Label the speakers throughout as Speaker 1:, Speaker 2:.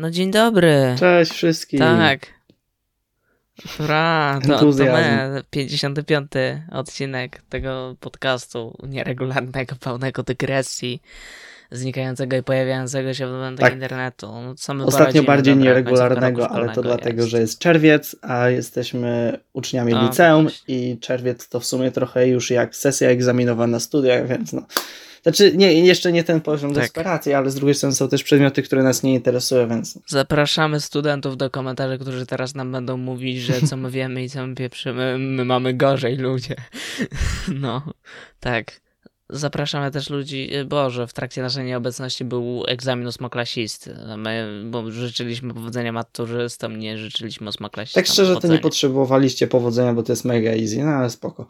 Speaker 1: No dzień dobry.
Speaker 2: Cześć wszystkim.
Speaker 1: Tak. Ura, to, to my, 55 odcinek tego podcastu nieregularnego, pełnego dygresji, znikającego i pojawiającego się w momentach tak. internetu. No,
Speaker 2: Ostatnio bardziej dobra, nieregularnego, ale to dlatego, jest. że jest czerwiec, a jesteśmy uczniami no, liceum i czerwiec to w sumie trochę już jak sesja egzaminowa na studiach, więc no znaczy, nie, jeszcze nie ten poziom tak. desperacji, ale z drugiej strony są też przedmioty, które nas nie interesują, więc...
Speaker 1: Zapraszamy studentów do komentarzy, którzy teraz nam będą mówić, że co my wiemy i co my pieprzymy, my mamy gorzej ludzie. No, tak. Zapraszamy też ludzi, Boże, w trakcie naszej nieobecności był egzamin ósmoklasisty. My bo życzyliśmy powodzenia maturzystom, nie życzyliśmy ósmoklasistom.
Speaker 2: Tak szczerze, to nie potrzebowaliście powodzenia, bo to jest mega easy, no ale spoko.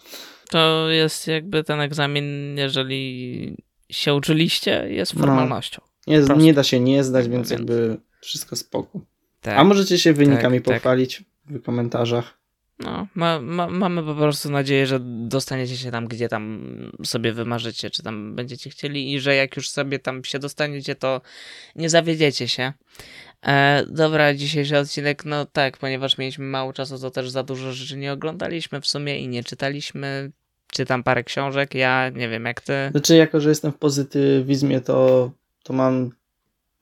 Speaker 1: To jest jakby ten egzamin, jeżeli się uczyliście, jest no. formalnością.
Speaker 2: No, nie da się nie zdać, więc, więc... jakby wszystko spoko. Tak, A możecie się wynikami tak, pochwalić tak. w komentarzach.
Speaker 1: No, ma, ma, mamy po prostu nadzieję, że dostaniecie się tam, gdzie tam sobie wymarzycie, czy tam będziecie chcieli i że jak już sobie tam się dostaniecie, to nie zawiedziecie się. E, dobra, dzisiejszy odcinek, no tak, ponieważ mieliśmy mało czasu, to też za dużo rzeczy nie oglądaliśmy w sumie i nie czytaliśmy. Czytam parę książek, ja nie wiem jak ty.
Speaker 2: Znaczy, jako że jestem w pozytywizmie, to, to mam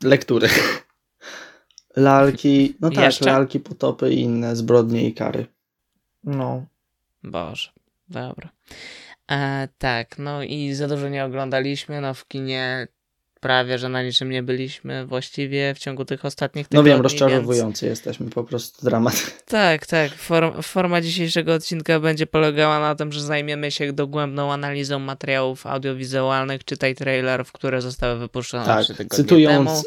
Speaker 2: lektury. Lalki, no tak, Jeszcze? lalki, potopy i inne zbrodnie i kary. No.
Speaker 1: Boże, dobra. E, tak, no i za dużo nie oglądaliśmy, no w kinie prawie, że na niczym nie byliśmy właściwie w ciągu tych ostatnich tygodni.
Speaker 2: No wiem, rozczarowujący więc... jesteśmy, po prostu dramat.
Speaker 1: Tak, tak. Form, forma dzisiejszego odcinka będzie polegała na tym, że zajmiemy się dogłębną analizą materiałów audiowizualnych, czytaj trailerów, które zostały wypuszczone tak, trzy cytując temu.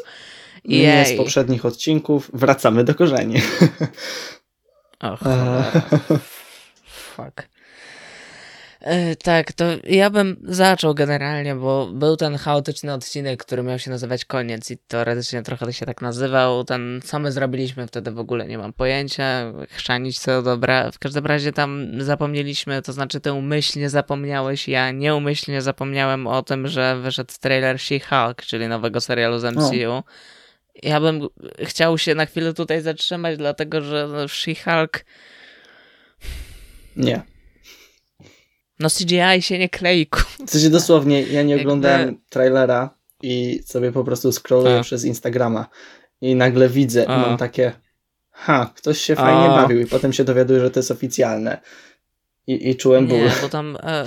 Speaker 2: Jej. z poprzednich odcinków, wracamy do korzeni.
Speaker 1: Och, fuck. E, tak, to ja bym zaczął generalnie, bo był ten chaotyczny odcinek, który miał się nazywać Koniec i teoretycznie trochę się tak nazywał. Ten, co my zrobiliśmy wtedy w ogóle nie mam pojęcia. Chrzanić co dobra. W każdym razie tam zapomnieliśmy, to znaczy ty umyślnie zapomniałeś, ja nieumyślnie zapomniałem o tym, że wyszedł trailer She-Hulk, czyli nowego serialu z MCU. O. Ja bym chciał się na chwilę tutaj zatrzymać, dlatego że She-Hulk...
Speaker 2: Nie.
Speaker 1: No CGI się nie klei.
Speaker 2: W sensie dosłownie, ja nie oglądałem Jakby... trailera i sobie po prostu scrolluję A. przez Instagrama i nagle widzę A. i mam takie ha, ktoś się fajnie A. bawił i potem się dowiaduję, że to jest oficjalne. I, i czułem ból.
Speaker 1: Nie, bo tam e,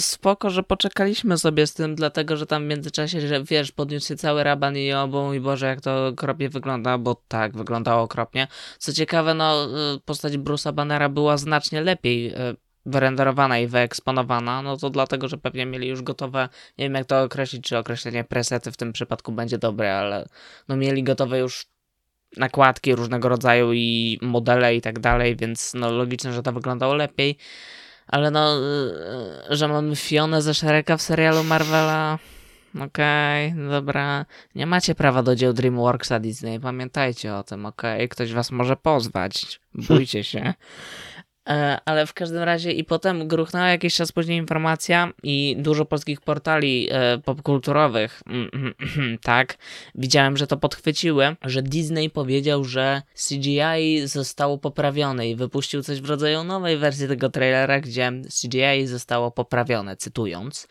Speaker 1: spoko, że poczekaliśmy sobie z tym, dlatego, że tam w międzyczasie, że wiesz, podniósł się cały raban i obą i Boże, jak to okropnie wygląda, bo tak, wyglądało okropnie. Co ciekawe, no, e, postać Bruce'a Bannera była znacznie lepiej e, wyrenderowana i wyeksponowana, no to dlatego, że pewnie mieli już gotowe, nie wiem jak to określić, czy określenie presety w tym przypadku będzie dobre, ale no mieli gotowe już nakładki różnego rodzaju i modele i tak dalej, więc no logiczne, że to wyglądało lepiej, ale no, y, że mamy Fionę ze Shreka w serialu Marvela, okej, okay, dobra, nie macie prawa do dzieł DreamWorksa Disney, pamiętajcie o tym, okej, okay? ktoś was może pozwać, bójcie się. E, ale w każdym razie i potem gruchnęła jakiś czas później informacja i dużo polskich portali e, popkulturowych, mm, mm, mm, tak, widziałem, że to podchwyciły, że Disney powiedział, że CGI zostało poprawione i wypuścił coś w rodzaju nowej wersji tego trailera, gdzie CGI zostało poprawione, cytując.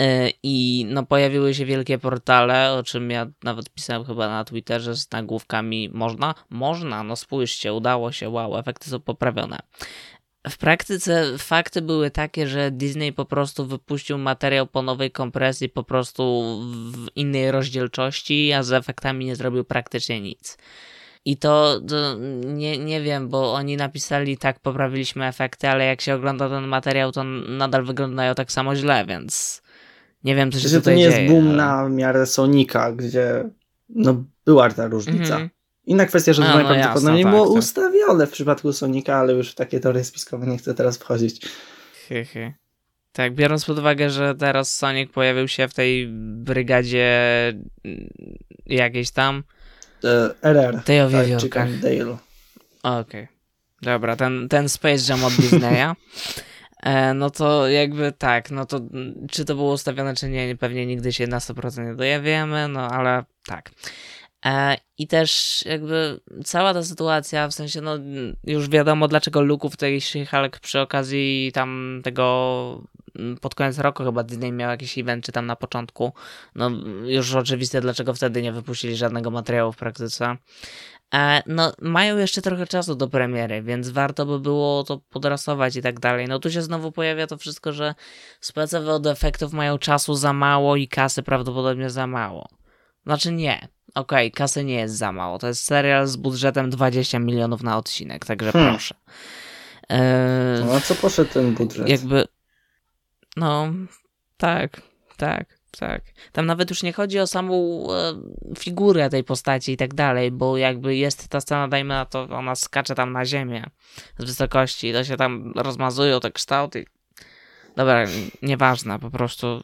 Speaker 1: E, I no, pojawiły się wielkie portale, o czym ja nawet pisałem chyba na Twitterze z nagłówkami można? Można, no spójrzcie, udało się, wow, efekty są poprawione. W praktyce fakty były takie, że Disney po prostu wypuścił materiał po nowej kompresji po prostu w innej rozdzielczości, a z efektami nie zrobił praktycznie nic. I to, to, nie, nie wiem, bo oni napisali tak, poprawiliśmy efekty, ale jak się ogląda ten materiał, to nadal wyglądają tak samo źle, więc nie wiem, co się że tutaj
Speaker 2: to nie
Speaker 1: dzieje,
Speaker 2: jest boom ale... na miarę Sonika, gdzie no, była ta różnica. Mm -hmm. Inna kwestia, że to no najprawdopodobniej no było tak, ustawione w przypadku Sonika, ale już w takie teorie spiskowe nie chcę teraz wchodzić.
Speaker 1: Hy, hy. Tak, biorąc pod uwagę, że teraz Sonic pojawił się w tej brygadzie mm, jakiejś tam.
Speaker 2: RR.
Speaker 1: Tej o tak,
Speaker 2: Dale.
Speaker 1: Okej. Okay. Dobra, ten, ten Space Jam od Disneya. E, no to jakby tak, no to czy to było ustawione, czy nie, pewnie nigdy się na 100% nie dojawiemy, no ale tak. E, I też jakby cała ta sytuacja, w sensie no już wiadomo dlaczego Luke w tej She-Hulk przy okazji tam tego mm, pod koniec roku chyba Disney miał jakiś event, czy tam na początku. No już oczywiste dlaczego wtedy nie wypuścili żadnego materiału w praktyce. E, no, mają jeszcze trochę czasu do premiery, więc warto by było to podrasować i tak dalej. No tu się znowu pojawia to wszystko, że specowe od efektów mają czasu za mało i kasy prawdopodobnie za mało. Znaczy nie. Okej, okay, kasy nie jest za mało. To jest serial z budżetem 20 milionów na odcinek, także hmm. proszę.
Speaker 2: E, no a co poszedł ten budżet?
Speaker 1: Jakby. No, tak, tak tak. Tam nawet już nie chodzi o samą e, figurę tej postaci i tak dalej, bo jakby jest ta scena, dajmy na to, ona skacze tam na ziemię z wysokości, to się tam rozmazują te kształty Dobra, nieważne, po prostu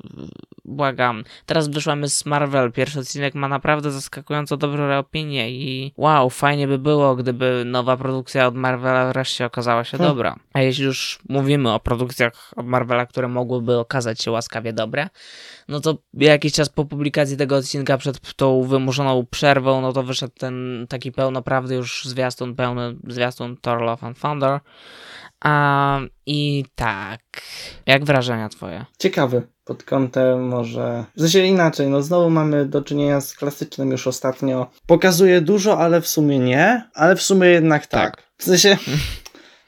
Speaker 1: błagam. Teraz wyszłamy z Marvel. Pierwszy odcinek ma naprawdę zaskakująco dobre opinie i wow, fajnie by było, gdyby nowa produkcja od Marvela wreszcie okazała się hmm. dobra. A jeśli już mówimy o produkcjach od Marvela, które mogłyby okazać się łaskawie dobre, no to jakiś czas po publikacji tego odcinka przed tą wymuszoną przerwą, no to wyszedł ten taki pełnoprawny już zwiastun, pełny zwiastun Thor Love and Thunder. A, I tak. Jak wrażenia twoje?
Speaker 2: Ciekawy pod kątem może. W sensie inaczej, no znowu mamy do czynienia z klasycznym już ostatnio. Pokazuje dużo, ale w sumie nie, ale w sumie jednak tak. tak. W sensie.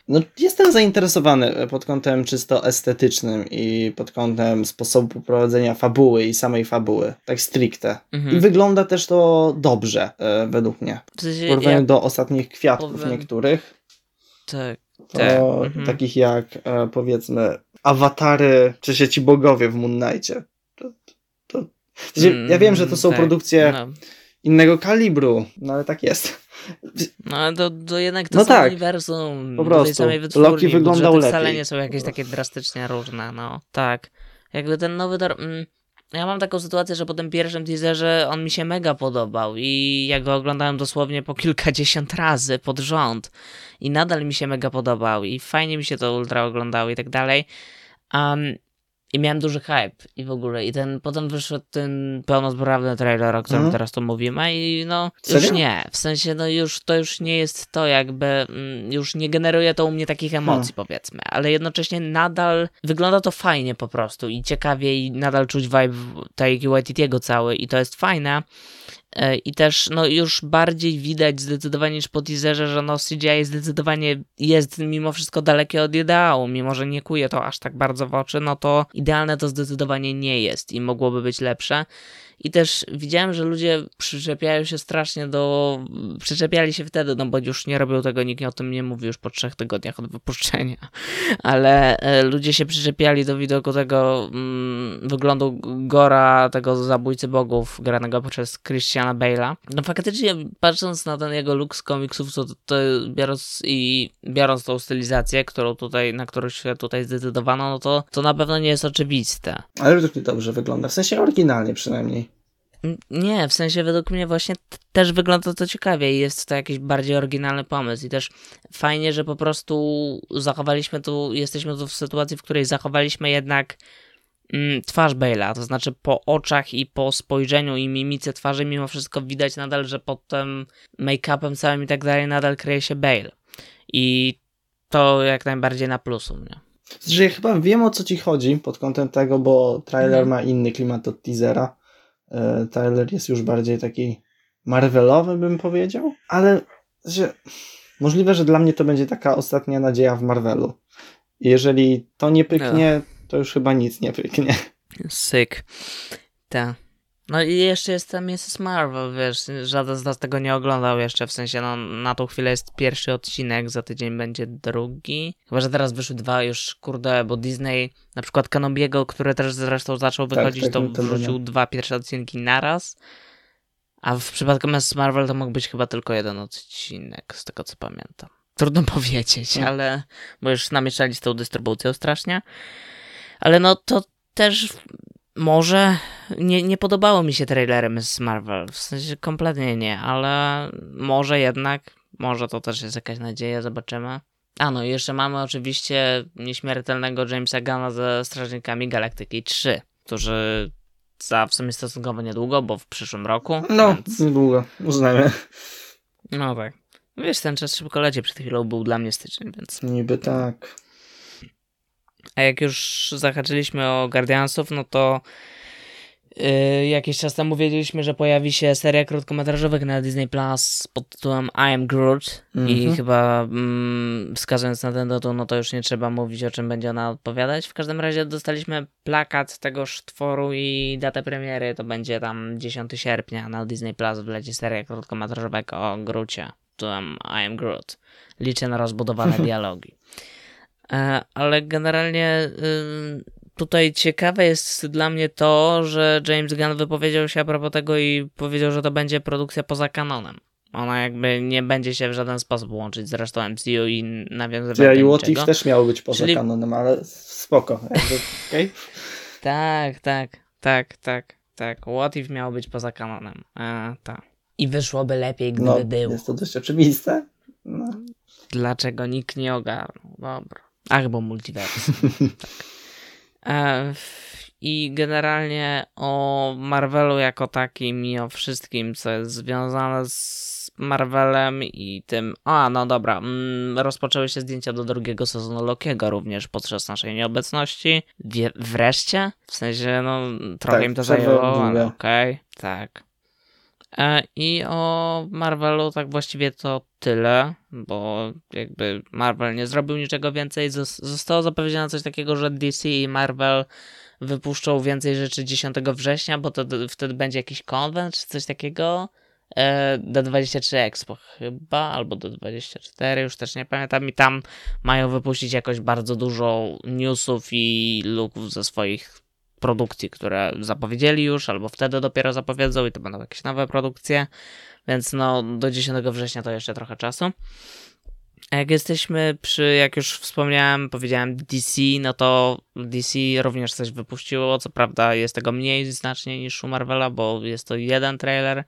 Speaker 2: No, jestem zainteresowany pod kątem czysto estetycznym i pod kątem sposobu poprowadzenia fabuły i samej fabuły, tak stricte. Mhm. I wygląda też to dobrze, e, według mnie. W, sensie, w porównaniu do ostatnich kwiatków powiem... niektórych.
Speaker 1: Tak.
Speaker 2: To, mhm. takich jak e, powiedzmy awatary, czy się ci bogowie w Moon Knightie. To, to, mm, ja wiem, że to są tak, produkcje no. innego kalibru, no ale tak jest.
Speaker 1: No ale to, to jednak to no tak, uniwersum, po prostu. samej Loki wyglądał lepiej. wcale nie są jakieś takie drastycznie różne, no tak. Jakby ten nowy... Dar... Mm, ja mam taką sytuację, że po tym pierwszym teaserze on mi się mega podobał i ja go oglądałem dosłownie po kilkadziesiąt razy pod rząd i nadal mi się mega podobał i fajnie mi się to ultra oglądało i tak dalej. Um, i miałem duży hype i w ogóle. I ten potem wyszedł ten pełnozbrawny trailer, o którym mm. teraz tu mówimy i no Serio? już nie. W sensie no już to już nie jest to jakby, mm, już nie generuje to u mnie takich emocji hmm. powiedzmy, ale jednocześnie nadal wygląda to fajnie po prostu i ciekawie i nadal czuć vibe Taiki Waititiego cały i to jest fajne. E, I też no, już bardziej widać zdecydowanie niż po teaserze, że no, CGI zdecydowanie jest mimo wszystko dalekie od ideału. Mimo, że nie kuje to aż tak bardzo w oczy, no to idealne to zdecydowanie nie jest i mogłoby być lepsze. I też widziałem, że ludzie przyczepiają się strasznie do. Przyczepiali się wtedy, no bo już nie robią tego, nikt o tym nie mówi już po trzech tygodniach od wypuszczenia. Ale e, ludzie się przyczepiali do widoku tego mm, wyglądu Gora, tego zabójcy bogów, granego przez Christiana Bale'a. No faktycznie, patrząc na ten jego look z komiksów, to, to biorąc i biorąc tą stylizację, którą tutaj, na którą się tutaj zdecydowano, no to, to na pewno nie jest oczywiste.
Speaker 2: Ale to dobrze wygląda, w sensie oryginalnie przynajmniej.
Speaker 1: Nie, w sensie według mnie właśnie też wygląda to ciekawie i jest to jakiś bardziej oryginalny pomysł i też fajnie, że po prostu zachowaliśmy tu, jesteśmy tu w sytuacji, w której zachowaliśmy jednak mm, twarz Bale'a, to znaczy po oczach i po spojrzeniu i mimice twarzy mimo wszystko widać nadal, że pod tym make-upem całym i tak dalej nadal kryje się Bale i to jak najbardziej na plusu mnie.
Speaker 2: Znaczy, ja chyba wiem o co ci chodzi pod kątem tego, bo trailer mhm. ma inny klimat od teasera Tyler jest już bardziej taki Marvelowy, bym powiedział, ale że możliwe, że dla mnie to będzie taka ostatnia nadzieja w Marvelu. Jeżeli to nie pyknie, to już chyba nic nie pyknie.
Speaker 1: Syk. Tak. No i jeszcze jest tam Mrs. Marvel, wiesz, żaden z nas tego nie oglądał jeszcze, w sensie no, na tą chwilę jest pierwszy odcinek, za tydzień będzie drugi. Chyba, że teraz wyszły dwa już, kurde, bo Disney, na przykład Kanobiego, który też zresztą zaczął tak, wychodzić, tak, tak, to wrzucił dwa pierwsze odcinki naraz. A w przypadku Mrs. Marvel to mógł być chyba tylko jeden odcinek, z tego co pamiętam. Trudno powiedzieć, no. ale, bo już namieszali z tą dystrybucją strasznie. Ale no to też może nie, nie podobało mi się trailerem z Marvel, w sensie kompletnie nie, ale może jednak, może to też jest jakaś nadzieja, zobaczymy. A no i jeszcze mamy oczywiście nieśmiertelnego Jamesa Gana ze Strażnikami Galaktyki 3, którzy za w sumie stosunkowo niedługo, bo w przyszłym roku.
Speaker 2: No,
Speaker 1: więc...
Speaker 2: niedługo, uznajmy.
Speaker 1: No tak. Wiesz, ten czas szybko leci, przed chwilą był dla mnie styczeń, więc...
Speaker 2: Niby tak.
Speaker 1: A jak już zahaczyliśmy o Guardiansów, no to yy, jakiś czas temu wiedzieliśmy, że pojawi się seria krótkometrażowych na Disney Plus pod tytułem I Am Groot i
Speaker 2: Mhm.
Speaker 1: chyba mm, wskazując na ten tytuł, no to już nie trzeba mówić o czym będzie ona odpowiadać. W każdym razie dostaliśmy plakat tegoż tworu i datę premiery, to będzie tam 10 sierpnia na Disney Plus wleci seria krótkometrażowego o Groocie, tytułem I Am Groot. Liczę na rozbudowane dialogi. E, ale generalnie ym, tutaj ciekawe jest dla mnie to, że James Gunn wypowiedział się a propos tego i powiedział, że to będzie produkcja poza kanonem. Ona jakby nie będzie się w żaden sposób łączyć z resztą MCU i nawiązywać
Speaker 2: Ja
Speaker 1: do
Speaker 2: i What. If też miało być poza
Speaker 1: Czyli-
Speaker 2: kanonem, ale spoko. Jakby, okay?
Speaker 1: Tak, tak, tak, tak, tak. What If miało być poza kanonem. E, tak. I wyszłoby lepiej, gdyby
Speaker 2: No,
Speaker 1: było.
Speaker 2: jest to dość oczywiste. No.
Speaker 1: Dlaczego nikt nie ogarnął? Dobra. Ach, bo multiversum. tak. E, I generalnie o Marvelu jako takim i o wszystkim, co jest związane z Marvelem i tym. A, no dobra. Mm, rozpoczęły się zdjęcia do drugiego sezonu Lokiego również podczas naszej nieobecności. Wie, wreszcie? W sensie, no, trochę
Speaker 2: Tak,
Speaker 1: im to zajęło, ale okej. Tak. E, I o Marvelu tak właściwie to tyle, bo jakby Marvel nie zrobił niczego więcej. Zos- Zostało zapowiedziane coś takiego, że DC i Marvel wypuszczą więcej rzeczy 10 września, bo to wtedy będzie jakiś konwent czy coś takiego. E, D23 Expo chyba, albo D24, już też nie pamiętam. I tam mają wypuścić jakoś bardzo dużo newsów i looków ze swoich produkcji, które zapowiedzieli już, albo wtedy dopiero zapowiedzą i to będą jakieś nowe produkcje, więc no do 10 września to jeszcze trochę czasu. A jak jesteśmy przy, jak już wspomniałem, powiedziałem DC, no to DC również coś wypuściło, co prawda jest tego mniej znacznie niż u Marvela, bo jest to jeden trailer.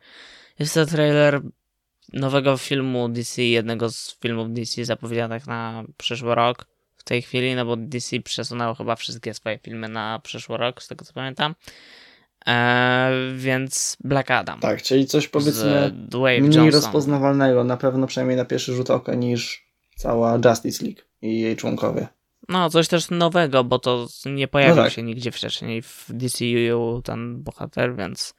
Speaker 1: Jest to trailer nowego filmu DC, jednego z filmów DC zapowiedzianych na przyszły rok tej chwili, no bo DC przesunęło chyba wszystkie swoje filmy na przyszły rok, z tego co pamiętam. Eee, więc Black Adam.
Speaker 2: Tak, czyli coś powiedzmy mniej
Speaker 1: Johnson.
Speaker 2: rozpoznawalnego, na pewno przynajmniej na pierwszy rzut oka niż cała Justice League i jej członkowie.
Speaker 1: No, coś też nowego, bo to nie pojawił
Speaker 2: No tak.
Speaker 1: się nigdzie wcześniej w DCU ten bohater, więc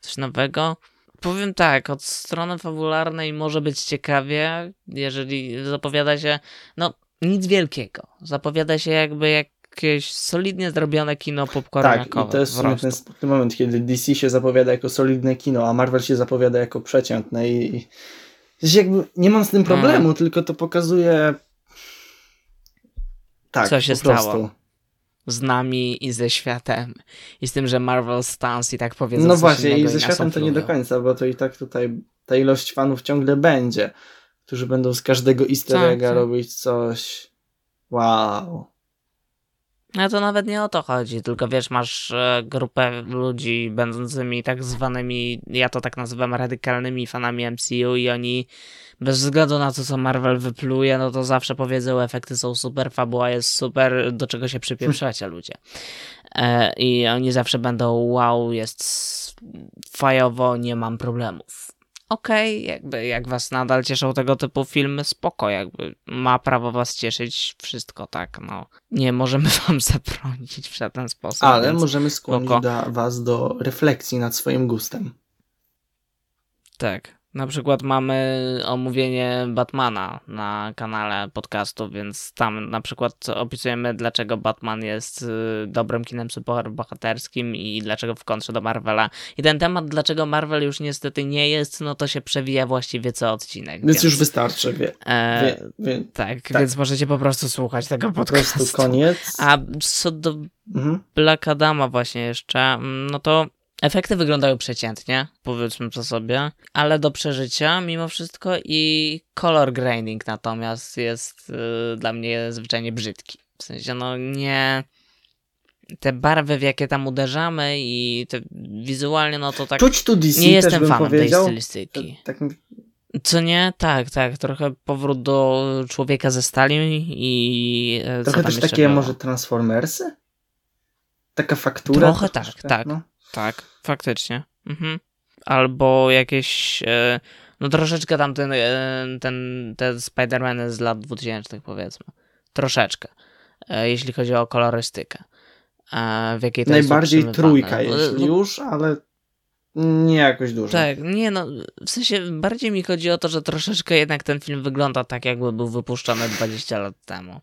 Speaker 1: coś nowego. Powiem tak, od strony fabularnej może być ciekawie, jeżeli zapowiada się, no nic wielkiego. Zapowiada się jakby jakieś solidnie zrobione kino
Speaker 2: Tak,
Speaker 1: popcorniakowe.
Speaker 2: i to jest ten smutny moment, kiedy DC się zapowiada jako solidne kino, a Marvel się zapowiada jako przeciętne i, i jakby nie mam z tym problemu,
Speaker 1: Mhm.
Speaker 2: tylko to pokazuje tak,
Speaker 1: Co się
Speaker 2: po prostu.
Speaker 1: stało. z nami i ze światem. I z tym, że Marvel Stance i tak powiedzą
Speaker 2: No właśnie, i ze światem to nie do końca, bo to i tak tutaj ta ilość fanów ciągle będzie, którzy będą z każdego easter
Speaker 1: Tak,
Speaker 2: egga
Speaker 1: tak.
Speaker 2: robić coś. Wow.
Speaker 1: No to nawet nie o to chodzi, tylko wiesz, masz e, grupę ludzi będącymi tak zwanymi, ja to tak nazywam radykalnymi fanami MCU i oni bez względu na to, co Marvel wypluje, no to zawsze powiedzą, efekty są super, fabuła jest super, do czego się przypieprzacie ludzie. E, I oni zawsze będą, wow, jest fajowo, nie mam problemów. Okej, jakby jak was nadal cieszą tego typu filmy, spoko, jakby ma prawo was cieszyć wszystko, tak, no. Nie możemy wam zabronić w żaden sposób.
Speaker 2: Ale możemy skłonić
Speaker 1: spoko.
Speaker 2: da, was do refleksji nad swoim gustem.
Speaker 1: Tak. Na przykład mamy omówienie Batmana na kanale podcastu, więc tam na przykład opisujemy, dlaczego Batman jest y, dobrym kinem superbohaterskim i dlaczego w kontrze do Marvela. I ten temat, dlaczego Marvel już niestety nie jest, no to się przewija właściwie co odcinek.
Speaker 2: Więc, już wystarczy, wie.
Speaker 1: e,
Speaker 2: wie, wie
Speaker 1: tak,
Speaker 2: tak.
Speaker 1: więc możecie po prostu słuchać tego
Speaker 2: po
Speaker 1: podcastu.
Speaker 2: koniec.
Speaker 1: A co do
Speaker 2: Mhm.
Speaker 1: Black Adama właśnie jeszcze, mm, no to efekty wyglądają przeciętnie, powiedzmy to sobie, ale do przeżycia mimo wszystko i color grading natomiast jest y, dla mnie zwyczajnie brzydki. W sensie, no nie... Te barwy, w jakie tam uderzamy i te wizualnie, no to tak...
Speaker 2: Czuć tu DC
Speaker 1: nie
Speaker 2: też
Speaker 1: jestem
Speaker 2: bym
Speaker 1: fanem tej stylistyki.
Speaker 2: Tak, mi-
Speaker 1: Co nie? Tak, tak. Trochę powrót do człowieka ze stali i... e,
Speaker 2: trochę też takie
Speaker 1: było?
Speaker 2: może Transformersy? Taka faktura?
Speaker 1: Trochę tak,
Speaker 2: troszeczkę,
Speaker 1: tak.
Speaker 2: No.
Speaker 1: Tak, faktycznie. Mhm. Albo jakieś. E, no troszeczkę tam ten, e, ten, ten Spider-Man z lat 2000 powiedzmy. Troszeczkę. E, jeśli chodzi o kolorystykę. W jakiej to
Speaker 2: Najbardziej trójka, jeśli już, ale nie jakoś dużo.
Speaker 1: Tak, nie no, w sensie bardziej mi chodzi o to, że troszeczkę jednak ten film wygląda tak, jakby był wypuszczony 20 lat temu.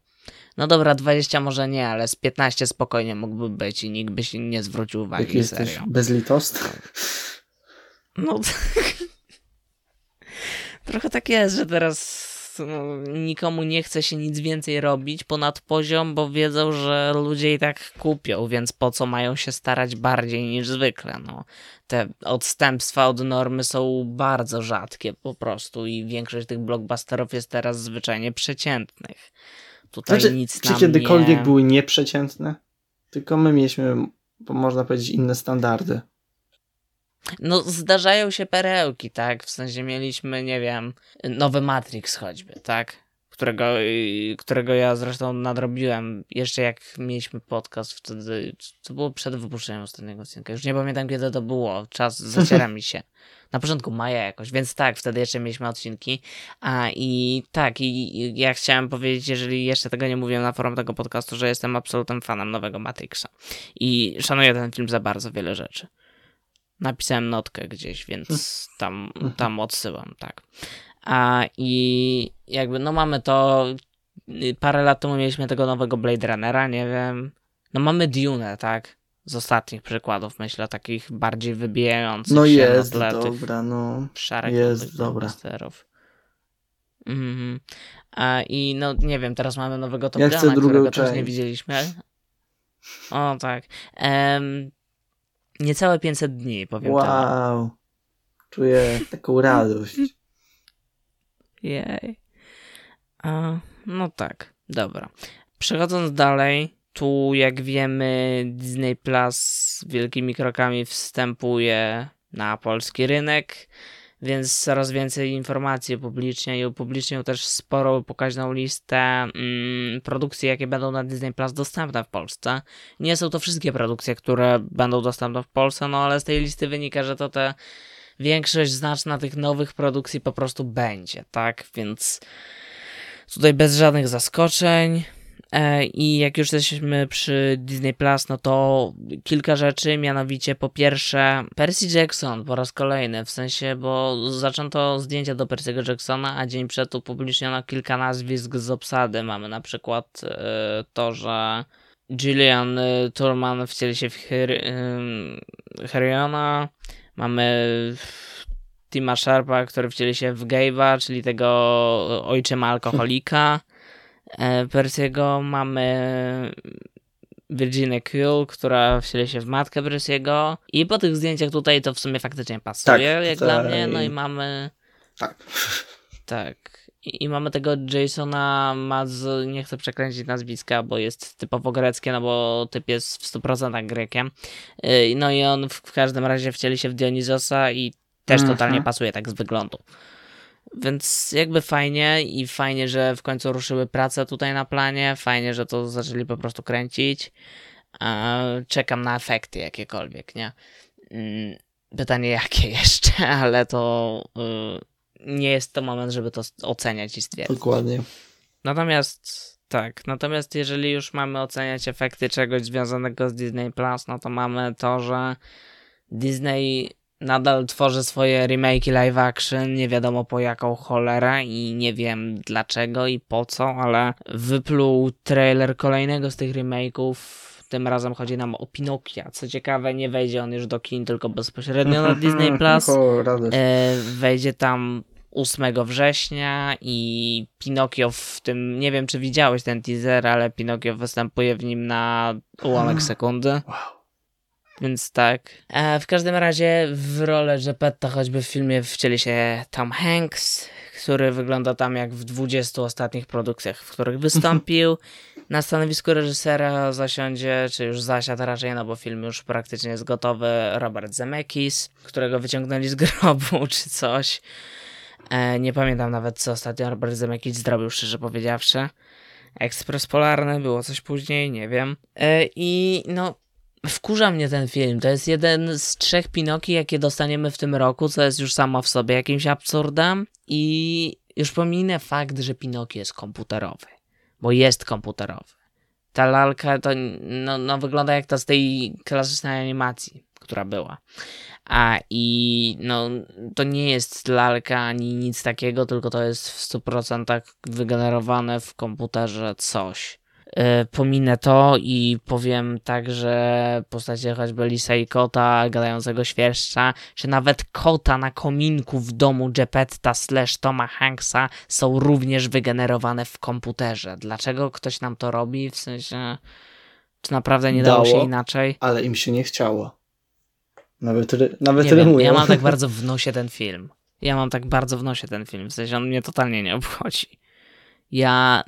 Speaker 1: No dobra, 20 może nie, ale z 15 spokojnie mógłby być i nikt by się nie zwrócił uwagi.
Speaker 2: Jak jesteś
Speaker 1: serio.
Speaker 2: bezlitosny?
Speaker 1: No tak. Trochę tak jest, że teraz no, nikomu nie chce się nic więcej robić ponad poziom, bo wiedzą, że ludzie i tak kupią, więc po co mają się starać bardziej niż zwykle. No. Te odstępstwa od normy są bardzo rzadkie po prostu i większość tych blockbusterów jest teraz zwyczajnie przeciętnych. Tutaj znaczy, nic
Speaker 2: czy kiedykolwiek nie... były nieprzeciętne? Tylko my mieliśmy, można powiedzieć, inne standardy.
Speaker 1: No, zdarzają się perełki, tak? W sensie mieliśmy, nie wiem, nowy Matrix choćby, tak? Którego, którego ja zresztą nadrobiłem jeszcze jak mieliśmy podcast wtedy, to było przed wypuszczeniem ostatniego odcinka. Już nie pamiętam kiedy to było, czas zaciera mi się. Na początku maja jakoś, więc tak, wtedy jeszcze mieliśmy odcinki. A i tak, i ja chciałem powiedzieć, jeżeli jeszcze tego nie mówiłem na forum tego podcastu, że jestem absolutnym fanem nowego Matrixa. I szanuję ten film za bardzo wiele rzeczy. Napisałem notkę gdzieś, więc tam, tam odsyłam, tak. A i jakby, no mamy to. Parę lat temu mieliśmy tego nowego Blade Runnera, nie wiem. No mamy Dune, tak? Z ostatnich przykładów, myślę, takich bardziej wybijających
Speaker 2: no
Speaker 1: się
Speaker 2: jest dobra, no.
Speaker 1: Szarek
Speaker 2: jest dobra.
Speaker 1: Mhm. A, I no nie wiem, teraz mamy nowego Top ja Guna, którego część. też nie widzieliśmy. O tak. Um, Niecałe 500 dni, powiem
Speaker 2: Wow. Temu. Czuję taką radość.
Speaker 1: Jej. A, no tak, dobra. Przechodząc dalej, tu jak wiemy Disney Plus wielkimi krokami wstępuje na polski rynek więc coraz więcej informacji upublicznia i upublicznią też sporą pokaźną listę mm, produkcji, jakie będą na Disney Plus dostępne w Polsce. Nie są to wszystkie produkcje, które będą dostępne w Polsce, no ale z tej listy wynika, że to te większość znaczna tych nowych produkcji po prostu będzie, tak? Więc tutaj bez żadnych zaskoczeń. E, I jak już jesteśmy przy Disney Plus, no to kilka rzeczy, mianowicie po pierwsze Percy Jackson po raz kolejny, w sensie, bo zaczęto zdjęcia do Percy'ego Jacksona, a dzień przed upubliczniono kilka nazwisk z obsady. Mamy na przykład e, to, że Gillian e, Turman wcieli się w Heriona, mamy Tima Sharpa, który wcieli się w Gabe'a, czyli tego ojczyma alkoholika. E, Persiego mamy Virginia Kuhl, która wcieli się w matkę Persiego i po tych zdjęciach tutaj to w sumie faktycznie pasuje, tak, jak dla mnie, no i mamy...
Speaker 2: Tak.
Speaker 1: Tak. I, I, mamy tego Jasona Maz, nie chcę przekręcić nazwiska, bo jest typowo greckie, no bo typ jest w 100% Grekiem. E, no i on w każdym razie wcieli się w Dionizosa i też mhm. totalnie pasuje tak z wyglądu. Więc jakby fajnie i fajnie, że w końcu ruszyły prace tutaj na planie. Fajnie, że to zaczęli po prostu kręcić. Czekam na efekty jakiekolwiek, nie? Mm, pytanie jakie jeszcze, ale to y, nie jest to moment, żeby to oceniać i stwierdzić.
Speaker 2: Dokładnie.
Speaker 1: Natomiast tak, natomiast jeżeli już mamy oceniać efekty czegoś związanego z Disney Plus, no to mamy to, że Disney nadal tworzy swoje remake'i live action, nie wiadomo po jaką cholerę i nie wiem dlaczego i po co, ale wypluł trailer kolejnego z tych remake'ów. Tym razem chodzi nam o Pinokia. Co ciekawe, nie wejdzie on już do kin, tylko bezpośrednio na Disney Plus. E, wejdzie tam 8 września i Pinokio w tym, nie wiem czy widziałeś ten teaser, ale Pinokio występuje w nim na ułamek sekundy. Wow. Więc tak. E, w każdym razie w rolę Geppetta choćby w filmie wcieli się Tom Hanks, który wygląda tam jak w 20 ostatnich produkcjach, w których wystąpił. Na stanowisku reżysera zasiądzie, czy już zasiadł raczej, no bo film już praktycznie jest gotowy, Robert Zemeckis, którego wyciągnęli z grobu czy coś. E, nie pamiętam nawet, co ostatnio Robert Zemeckis zrobił, szczerze powiedziawszy. Ekspres Polarny, było coś później, nie wiem. E, I no, wkurza mnie ten film. To jest jeden z trzech Pinoki, jakie dostaniemy w tym roku, co jest już samo w sobie jakimś absurdem. I już pominę fakt, że Pinoki jest komputerowy, bo jest komputerowy. Ta lalka to no, no, wygląda jak ta z tej klasycznej animacji, która była. A i no, to nie jest lalka ani nic takiego, tylko to jest w 100% wygenerowane w komputerze coś. E, pominę to i powiem tak, że postacie choćby Lisa i kota, gadającego świerszcza, czy nawet kota na kominku w domu Geppetta slash Toma Hanksa są również wygenerowane w komputerze. Dlaczego ktoś nam to robi? W sensie, czy naprawdę nie dało, dało się inaczej?
Speaker 2: Ale im się nie chciało. Nawet, ry, nawet
Speaker 1: nie. Wiem, ja mam tak bardzo w nosie ten film. Ja mam tak bardzo w nosie ten film. W sensie on mnie totalnie nie obchodzi. Ja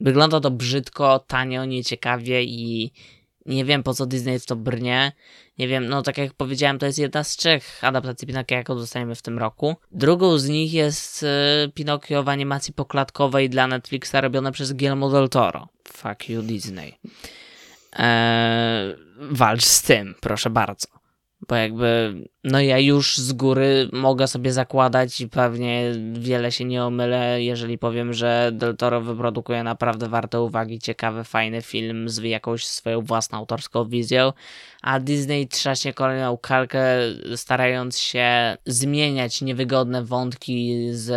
Speaker 1: Wygląda to brzydko, tanio, nieciekawie i nie wiem po co Disney to brnie. Nie wiem, no tak jak powiedziałem, to jest jedna z trzech adaptacji Pinokia, jaką dostaniemy w tym roku. Drugą z nich jest y, Pinokio w animacji poklatkowej dla Netflixa robione przez Guillermo del Toro. Fuck you Disney. Eee, walcz z tym, proszę bardzo. Bo jakby, no ja już z góry mogę sobie zakładać i pewnie wiele się nie omylę, jeżeli powiem, że Del Toro wyprodukuje naprawdę warte uwagi, ciekawy, fajny film z jakąś swoją własną autorską wizją, a Disney trzaśnie kolejną kalkę, starając się zmieniać niewygodne wątki z,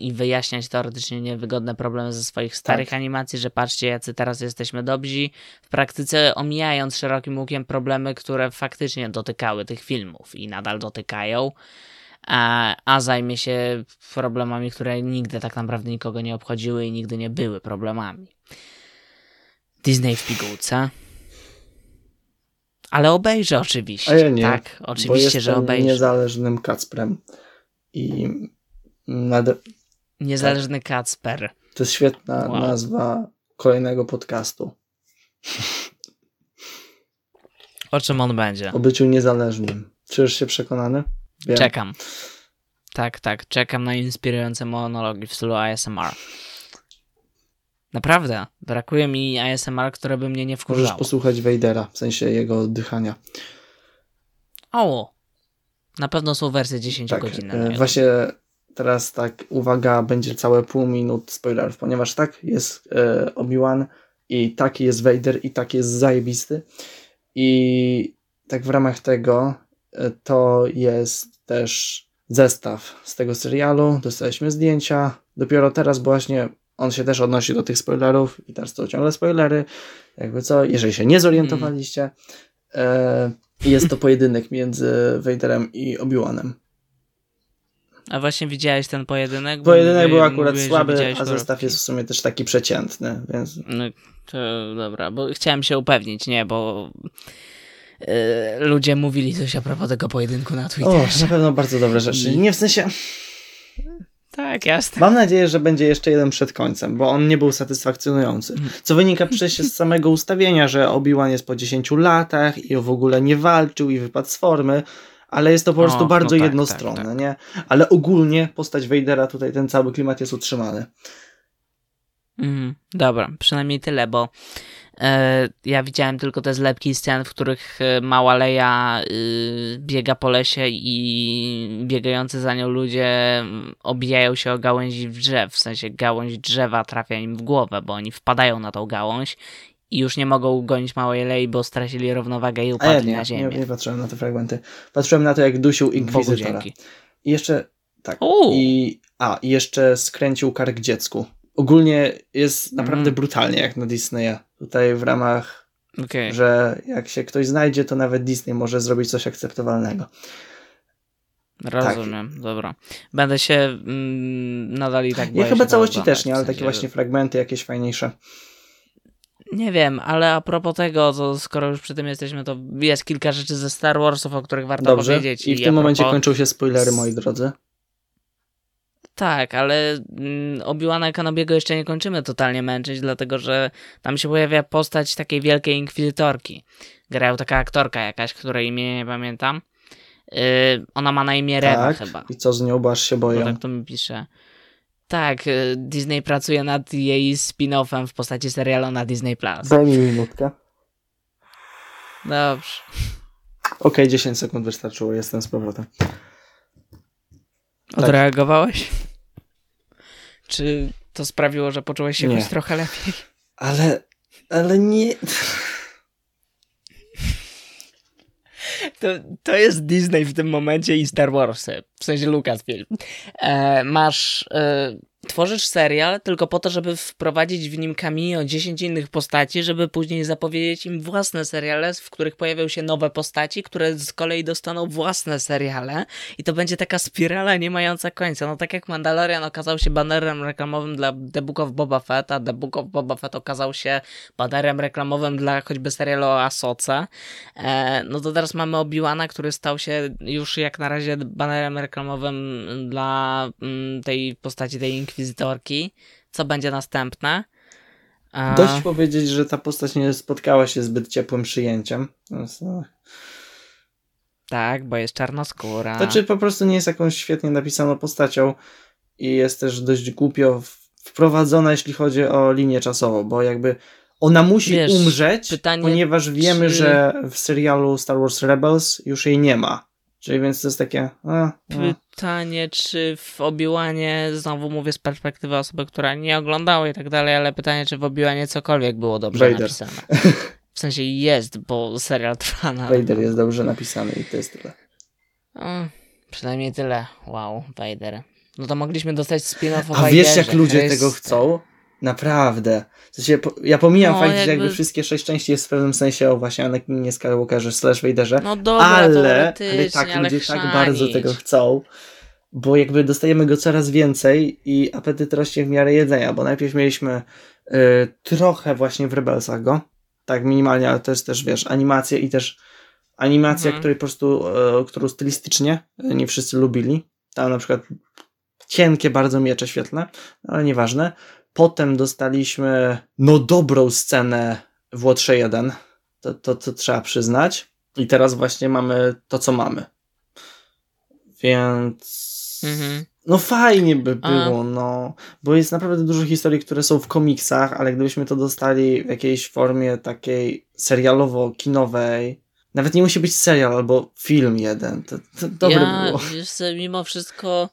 Speaker 1: i wyjaśniać teoretycznie niewygodne problemy ze swoich starych tak. animacji, że patrzcie, jacy teraz jesteśmy dobrzy, w praktyce omijając szerokim łukiem problemy, które faktycznie dotykały tych filmów i nadal dotykają. A, a zajmie się problemami, które nigdy tak naprawdę nikogo nie obchodziły i nigdy nie były problemami. Disney w pigułce. Ale obejrzę oczywiście. A ja nie, tak, oczywiście, że obejrzę.
Speaker 2: niezależnym Kacprem. I nad...
Speaker 1: Niezależny tak. Kacper.
Speaker 2: To jest świetna wow. nazwa kolejnego podcastu.
Speaker 1: O czym on będzie?
Speaker 2: O byciu niezależnym. Czujesz się przekonany?
Speaker 1: Wiem. Czekam. Tak, tak. Czekam na inspirujące monologi w stylu ASMR. Naprawdę, brakuje mi ASMR, które by mnie nie wkurzało.
Speaker 2: Możesz posłuchać Vadera, w sensie jego oddychania.
Speaker 1: O, na pewno są wersje 10 tak, godzin.
Speaker 2: E, właśnie teraz tak, uwaga, będzie całe pół minut spoilerów, ponieważ tak jest e, Obi-Wan i taki jest Vader i taki jest zajebisty. I tak w ramach tego to jest też zestaw z tego serialu. Dostaliśmy zdjęcia. Dopiero teraz właśnie on się też odnosi do tych spoilerów i teraz to ciągle spoilery. Jakby co, jeżeli się nie zorientowaliście, e, jest to pojedynek między Vaderem i Obi-Wanem.
Speaker 1: A właśnie widziałeś ten pojedynek?
Speaker 2: Pojedynek był akurat mówiłeś, słaby, a zestaw jest w sumie też taki przeciętny, więc...
Speaker 1: No to dobra, bo chciałem się upewnić, nie, bo ludzie mówili coś a propos tego pojedynku na Twitterze.
Speaker 2: O, na pewno bardzo dobre rzeczy. Nie w sensie...
Speaker 1: Tak, jasne.
Speaker 2: Mam nadzieję, że będzie jeszcze jeden przed końcem, bo on nie był satysfakcjonujący. Co wynika przecież z samego ustawienia, że Obi-Wan jest po 10 latach i w ogóle nie walczył i wypadł z formy, ale jest to po prostu o, bardzo no tak, jednostronne, tak, tak. nie? Ale ogólnie postać Vadera, tutaj ten cały klimat jest utrzymany.
Speaker 1: Mm, dobra, przynajmniej tyle, bo E, ja widziałem tylko te zlepki scen, w których e, mała Leja y, biega po lesie i biegający za nią ludzie mm, obijają się o gałęzi drzew, w sensie gałąź drzewa trafia im w głowę, bo oni wpadają na tą gałąź i już nie mogą gonić małej Lei, bo stracili równowagę i upadli
Speaker 2: ja nie,
Speaker 1: na ziemię.
Speaker 2: Nie, nie patrzyłem na te fragmenty. Patrzyłem na to, jak dusił Inkwizytora. I jeszcze, tak, i, a, i jeszcze skręcił kark dziecku ogólnie jest naprawdę mm. brutalnie jak na Disneya. Tutaj w ramach, okay. że jak się ktoś znajdzie, to nawet Disney może zrobić coś akceptowalnego.
Speaker 1: Rozumiem, tak. dobra. Będę się mm, nadal i tak
Speaker 2: Ja chyba całości też nie, ale takie właśnie fragmenty jakieś fajniejsze.
Speaker 1: Nie wiem, ale a propos tego, to skoro już przy tym jesteśmy, to jest kilka rzeczy ze Star Warsów, o których warto Dobrze. powiedzieć.
Speaker 2: I w tym momencie kończą się spoilery, moi drodzy.
Speaker 1: Tak, ale mm, Obi-Wana Kenobiego jeszcze nie kończymy totalnie męczyć, dlatego że tam się pojawia postać takiej wielkiej inkwizytorki. Grał taka aktorka jakaś, której imię nie pamiętam. Yy, ona ma na imię Reva tak, chyba.
Speaker 2: I co z nią, bo aż się boję.
Speaker 1: tak to mi pisze. Tak, y, Disney pracuje nad jej spin-offem w postaci serialu na Disney+.
Speaker 2: Daj mi minutkę.
Speaker 1: Dobrze.
Speaker 2: Okej, okay, 10 sekund wystarczyło, jestem z powrotem.
Speaker 1: Odreagowałeś? Czy to sprawiło, że poczułeś się jakoś trochę lepiej?
Speaker 2: Ale, ale nie...
Speaker 1: To, to jest Disney w tym momencie i Star Wars, w sensie Lucasfilm. E, masz e, tworzysz serial tylko po to, żeby wprowadzić w nim cameo 10 innych postaci, żeby później zapowiedzieć im własne seriale, w których pojawią się nowe postaci, które z kolei dostaną własne seriale. I to będzie taka spirala nie mająca końca. No tak jak Mandalorian okazał się banerem reklamowym dla The Book of Boba Fett, a The Book of Boba Fett okazał się banerem reklamowym dla choćby serialu o Asoce, e, no to teraz mamy Obi-Wana, który stał się już jak na razie banerem reklamowym dla mm, tej postaci, tej inkwizytorki, co będzie następne.
Speaker 2: A... Dość powiedzieć, że ta postać nie spotkała się zbyt ciepłym przyjęciem. No,
Speaker 1: tak, bo jest czarnoskóra.
Speaker 2: Znaczy po prostu nie jest jakąś świetnie napisaną postacią i jest też dość głupio wprowadzona, jeśli chodzi o linię czasową, bo jakby ona musi Wiesz, umrzeć, pytanie, ponieważ wiemy, czy... że w serialu Star Wars Rebels już jej nie ma. Czyli więc to jest takie. A,
Speaker 1: pytanie, czy w Obiłanie, znowu mówię z perspektywy osoby, która nie oglądała i tak dalej, ale pytanie, czy w Obiłanie cokolwiek było dobrze Vader. napisane. W sensie jest, bo serial trwa na.
Speaker 2: Vader jest dobrze napisany i to jest tyle.
Speaker 1: O, przynajmniej tyle. Wow, Vader. No to mogliśmy dostać spin-off o
Speaker 2: A wiesz, jak ludzie Chryste. tego chcą? Naprawdę. W sensie, ja pomijam no, fakt, jakby... że jakby wszystkie sześć części jest w pewnym sensie o właśnie Anakinie Skywalkerze slash Vaderze,
Speaker 1: no dobra,
Speaker 2: ale, ale tak, ale ludzie tak bardzo tego chcą, bo jakby dostajemy go coraz więcej i apetyt rośnie w miarę jedzenia, bo najpierw mieliśmy y, trochę właśnie w Rebelsach go, tak minimalnie, ale to jest też, wiesz, animacja i też animacja, mhm. której po prostu, y, którą stylistycznie nie wszyscy lubili. Tam na przykład cienkie bardzo miecze świetlne, ale nieważne. Potem dostaliśmy no dobrą scenę w Łotrze 1. To, to, to trzeba przyznać. I teraz właśnie mamy to, co mamy. Więc. Mhm. No fajnie by było, A. no. Bo jest naprawdę dużo historii, które są w komiksach, ale gdybyśmy to dostali w jakiejś formie takiej serialowo-kinowej, nawet nie musi być serial albo film jeden, to, to dobre ja, było.
Speaker 1: Wiesz, mimo wszystko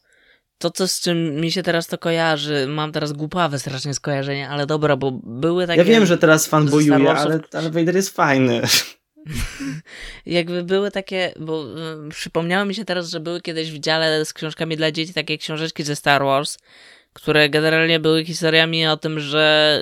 Speaker 1: to, co z czym mi się teraz to kojarzy, mam teraz głupawe strasznie skojarzenie, ale dobra, bo były takie...
Speaker 2: Ja wiem, że teraz fanboyuje, ale, ale Vader jest fajny.
Speaker 1: Jakby były takie, bo y, przypomniało mi się teraz, że były kiedyś w dziale z książkami dla dzieci takie książeczki ze Star Wars, które generalnie były historiami o tym, że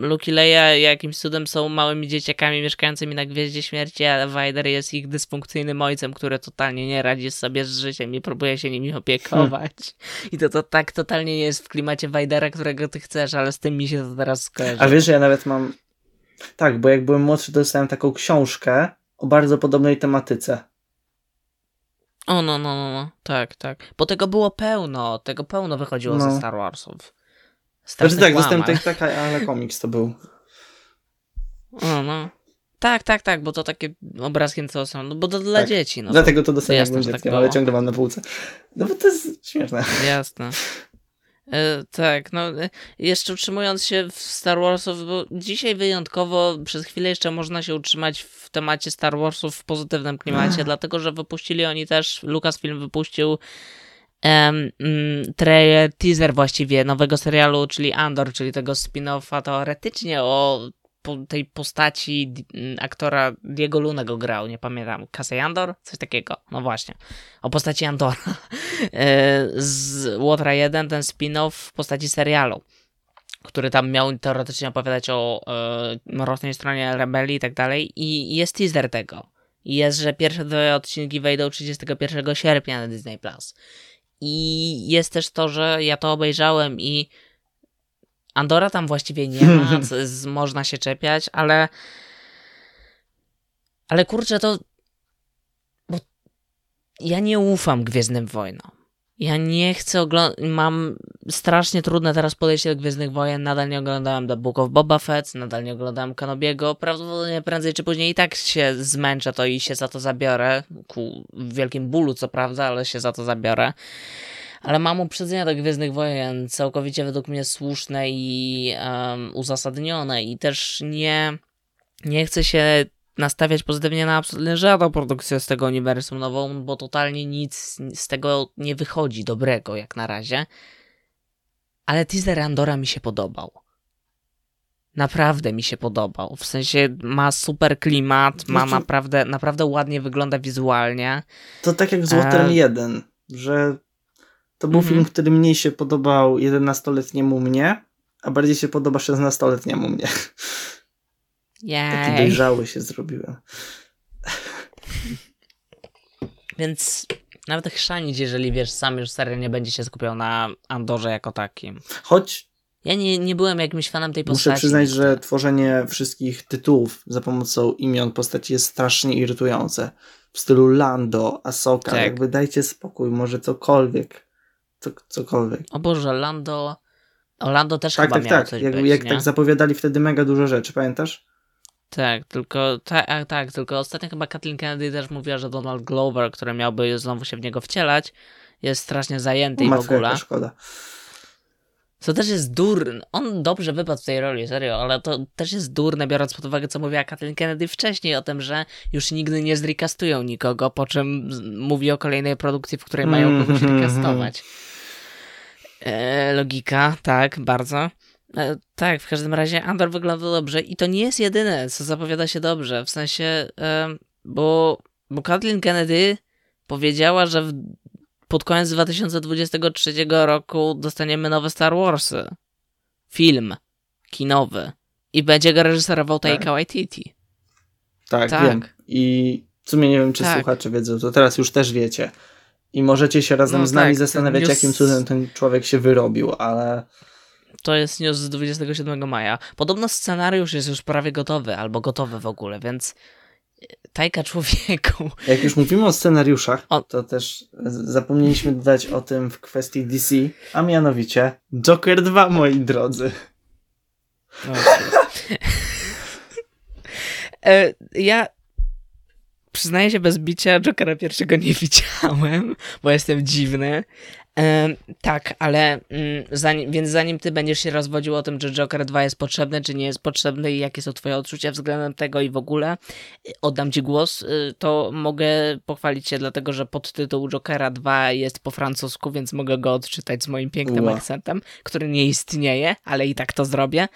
Speaker 1: yy, Luke i Leia jakimś cudem są małymi dzieciakami mieszkającymi na Gwieździe Śmierci, a Vader jest ich dysfunkcyjnym ojcem, który totalnie nie radzi sobie z życiem i próbuje się nimi opiekować. Hmm. I to, to tak totalnie nie jest w klimacie Vadera, którego ty chcesz, ale z tym mi się to teraz skojarzy.
Speaker 2: A wiesz, że ja nawet mam... Tak, bo jak byłem młodszy, dostałem taką książkę o bardzo podobnej tematyce.
Speaker 1: O, no, no, no, no, tak, tak. Bo tego było pełno, tego pełno wychodziło no. ze Star Warsów.
Speaker 2: Znaczy tak, dostępny tak, ale komiks to był.
Speaker 1: O, no. Tak, tak, tak, bo to takie obrazkiem co są, no bo to dla tak. dzieci. No
Speaker 2: Dlatego to dostałem dzieckiem, tak ale ciągle mam na półce. No bo to jest śmieszne.
Speaker 1: Jasne. E, tak, no e, jeszcze utrzymując się w Star Warsów, bo dzisiaj wyjątkowo przez chwilę jeszcze można się utrzymać w temacie Star Warsów w pozytywnym klimacie, dlatego że wypuścili oni też, Lucasfilm wypuścił um, trailer, teaser właściwie nowego serialu, czyli Andor, czyli tego spin-offa teoretycznie o po tej postaci aktora Diego Luna go grał, nie pamiętam, Casey Andor? Coś takiego, no właśnie, o postaci Andora e, z Łotra 1, ten spin-off w postaci serialu, który tam miał teoretycznie opowiadać o e, mrocznej stronie rebelii i tak dalej i jest teaser tego. Jest, że pierwsze dwa odcinki wejdą 31 sierpnia na Disney+. Plus. I jest też to, że ja to obejrzałem i Andora tam właściwie nie ma, z, można się czepiać, ale. Ale kurczę, to. Bo ja nie ufam Gwiezdnym Wojnom. Ja nie chcę oglądać. Mam strasznie trudne teraz podejście do Gwiezdnych Wojen. Nadal nie oglądałem The Book of Boba Fett, nadal nie oglądałem Kanobiego. Prawdopodobnie prędzej czy później i tak się zmęczę to i się za to zabiorę. Ku wielkim bólu, co prawda, ale się za to zabiorę ale mam uprzedzenia do Gwiezdnych Wojen, całkowicie według mnie słuszne i um, uzasadnione i też nie, nie chcę się nastawiać pozytywnie na absolutnie żadną produkcję z tego uniwersum nową, bo totalnie nic z tego nie wychodzi dobrego jak na razie. Ale teaser Andora mi się podobał. Naprawdę mi się podobał. W sensie ma super klimat, ma znaczy, naprawdę, naprawdę ładnie wygląda wizualnie.
Speaker 2: To tak jak z Water 1, że to był film, który mniej się podobał 11-letniemu mnie, a bardziej się podoba 16-letniemu mnie.
Speaker 1: Jej.
Speaker 2: Taki dojrzały się zrobiłem.
Speaker 1: Więc nawet chrzanić, jeżeli wiesz, sam już serial nie będzie się skupiał na Andorze jako takim.
Speaker 2: Choć
Speaker 1: ja nie, nie byłem jakimś fanem tej postaci.
Speaker 2: Muszę przyznać, że tworzenie wszystkich tytułów za pomocą imion postaci jest strasznie irytujące. W stylu Lando, Asoka, tak. jakby dajcie spokój, może cokolwiek. Co, cokolwiek.
Speaker 1: O Boże, Lando... Lando też tak, chyba
Speaker 2: tak,
Speaker 1: miał
Speaker 2: tak.
Speaker 1: coś
Speaker 2: jak,
Speaker 1: być,
Speaker 2: jak tak zapowiadali wtedy mega dużo rzeczy, pamiętasz?
Speaker 1: Tak, tylko tak, tak, tylko ostatnio chyba Kathleen Kennedy też mówiła, że Donald Glover, który miałby znowu się w niego wcielać, jest strasznie zajęty i w ogóle.
Speaker 2: szkoda.
Speaker 1: Co też jest durne. On dobrze wypadł w tej roli, serio, ale to też jest durne, biorąc pod uwagę, co mówiła Kathleen Kennedy wcześniej o tym, że już nigdy nie zrecastują nikogo, po czym mówi o kolejnej produkcji, w której mają kogoś recastować. E, logika, tak, bardzo. E, tak, w każdym razie Andor wygląda dobrze i to nie jest jedyne, co zapowiada się dobrze, w sensie, e, bo, bo Kathleen Kennedy powiedziała, że w, pod koniec 2023 roku dostaniemy nowe Star Warsy. Film kinowy. I będzie go reżyserował Taika tak. Waititi.
Speaker 2: Tak, tak, wiem. I w sumie nie wiem, czy tak. słuchacze wiedzą, to teraz już też wiecie. I możecie się razem no z nami tak, zastanawiać, news... jakim cudem ten człowiek się wyrobił, ale
Speaker 1: to jest news z 27 maja. Podobno scenariusz jest już prawie gotowy, albo gotowy w ogóle, więc e, tajka człowieku.
Speaker 2: Jak już mówimy o scenariuszach, o... to też zapomnieliśmy dodać o tym w kwestii DC, a mianowicie Joker 2, moi drodzy.
Speaker 1: E, ja przyznaję się bez bicia, Jokera pierwszego nie widziałem, bo jestem dziwny, tak, ale mm, zanim, więc zanim ty będziesz się rozwodził o tym, czy Joker 2 jest potrzebny, czy nie jest potrzebny i jakie są twoje odczucia względem tego i w ogóle, y, oddam ci głos, y, to mogę pochwalić się, dlatego że podtytuł Jokera 2 jest po francusku, więc mogę go odczytać z moim pięknym Ua. akcentem, który nie istnieje, ale i tak to zrobię.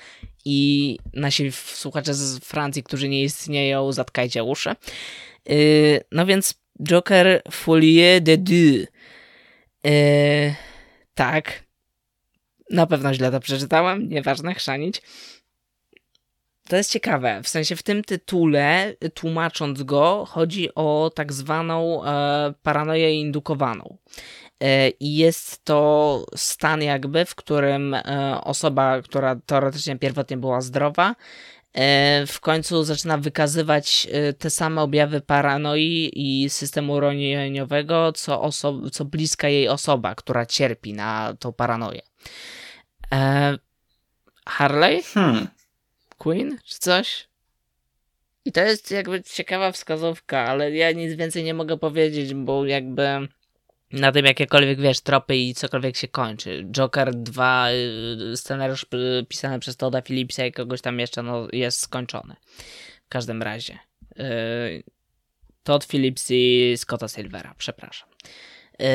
Speaker 1: I nasi słuchacze z Francji, którzy nie istnieją, zatkajcie uszy. Y, no więc Joker Folie de Deux Yy, tak. Na pewno źle to przeczytałem, nieważne, chrzanić. To jest ciekawe, w sensie w tym tytule, tłumacząc go, chodzi o tak zwaną e, paranoję indukowaną. E, I jest to stan jakby, w którym e, osoba, która teoretycznie pierwotnie była zdrowa, w końcu zaczyna wykazywać e, te same objawy paranoi i systemu ronieniowego, co, oso- co bliska jej osoba, która cierpi na tą paranoję. E, Harley?
Speaker 2: Hmm.
Speaker 1: Queen? Czy coś? I to jest jakby ciekawa wskazówka, ale ja nic więcej nie mogę powiedzieć, bo jakby na tym jakiekolwiek, wiesz, tropy i cokolwiek się kończy. Joker 2, y, scenariusz pisany przez Toda Phillipsa i kogoś tam jeszcze, no, jest skończony. W każdym razie. Yy, Todd Phillips i Scotta Silvera, przepraszam. Yy,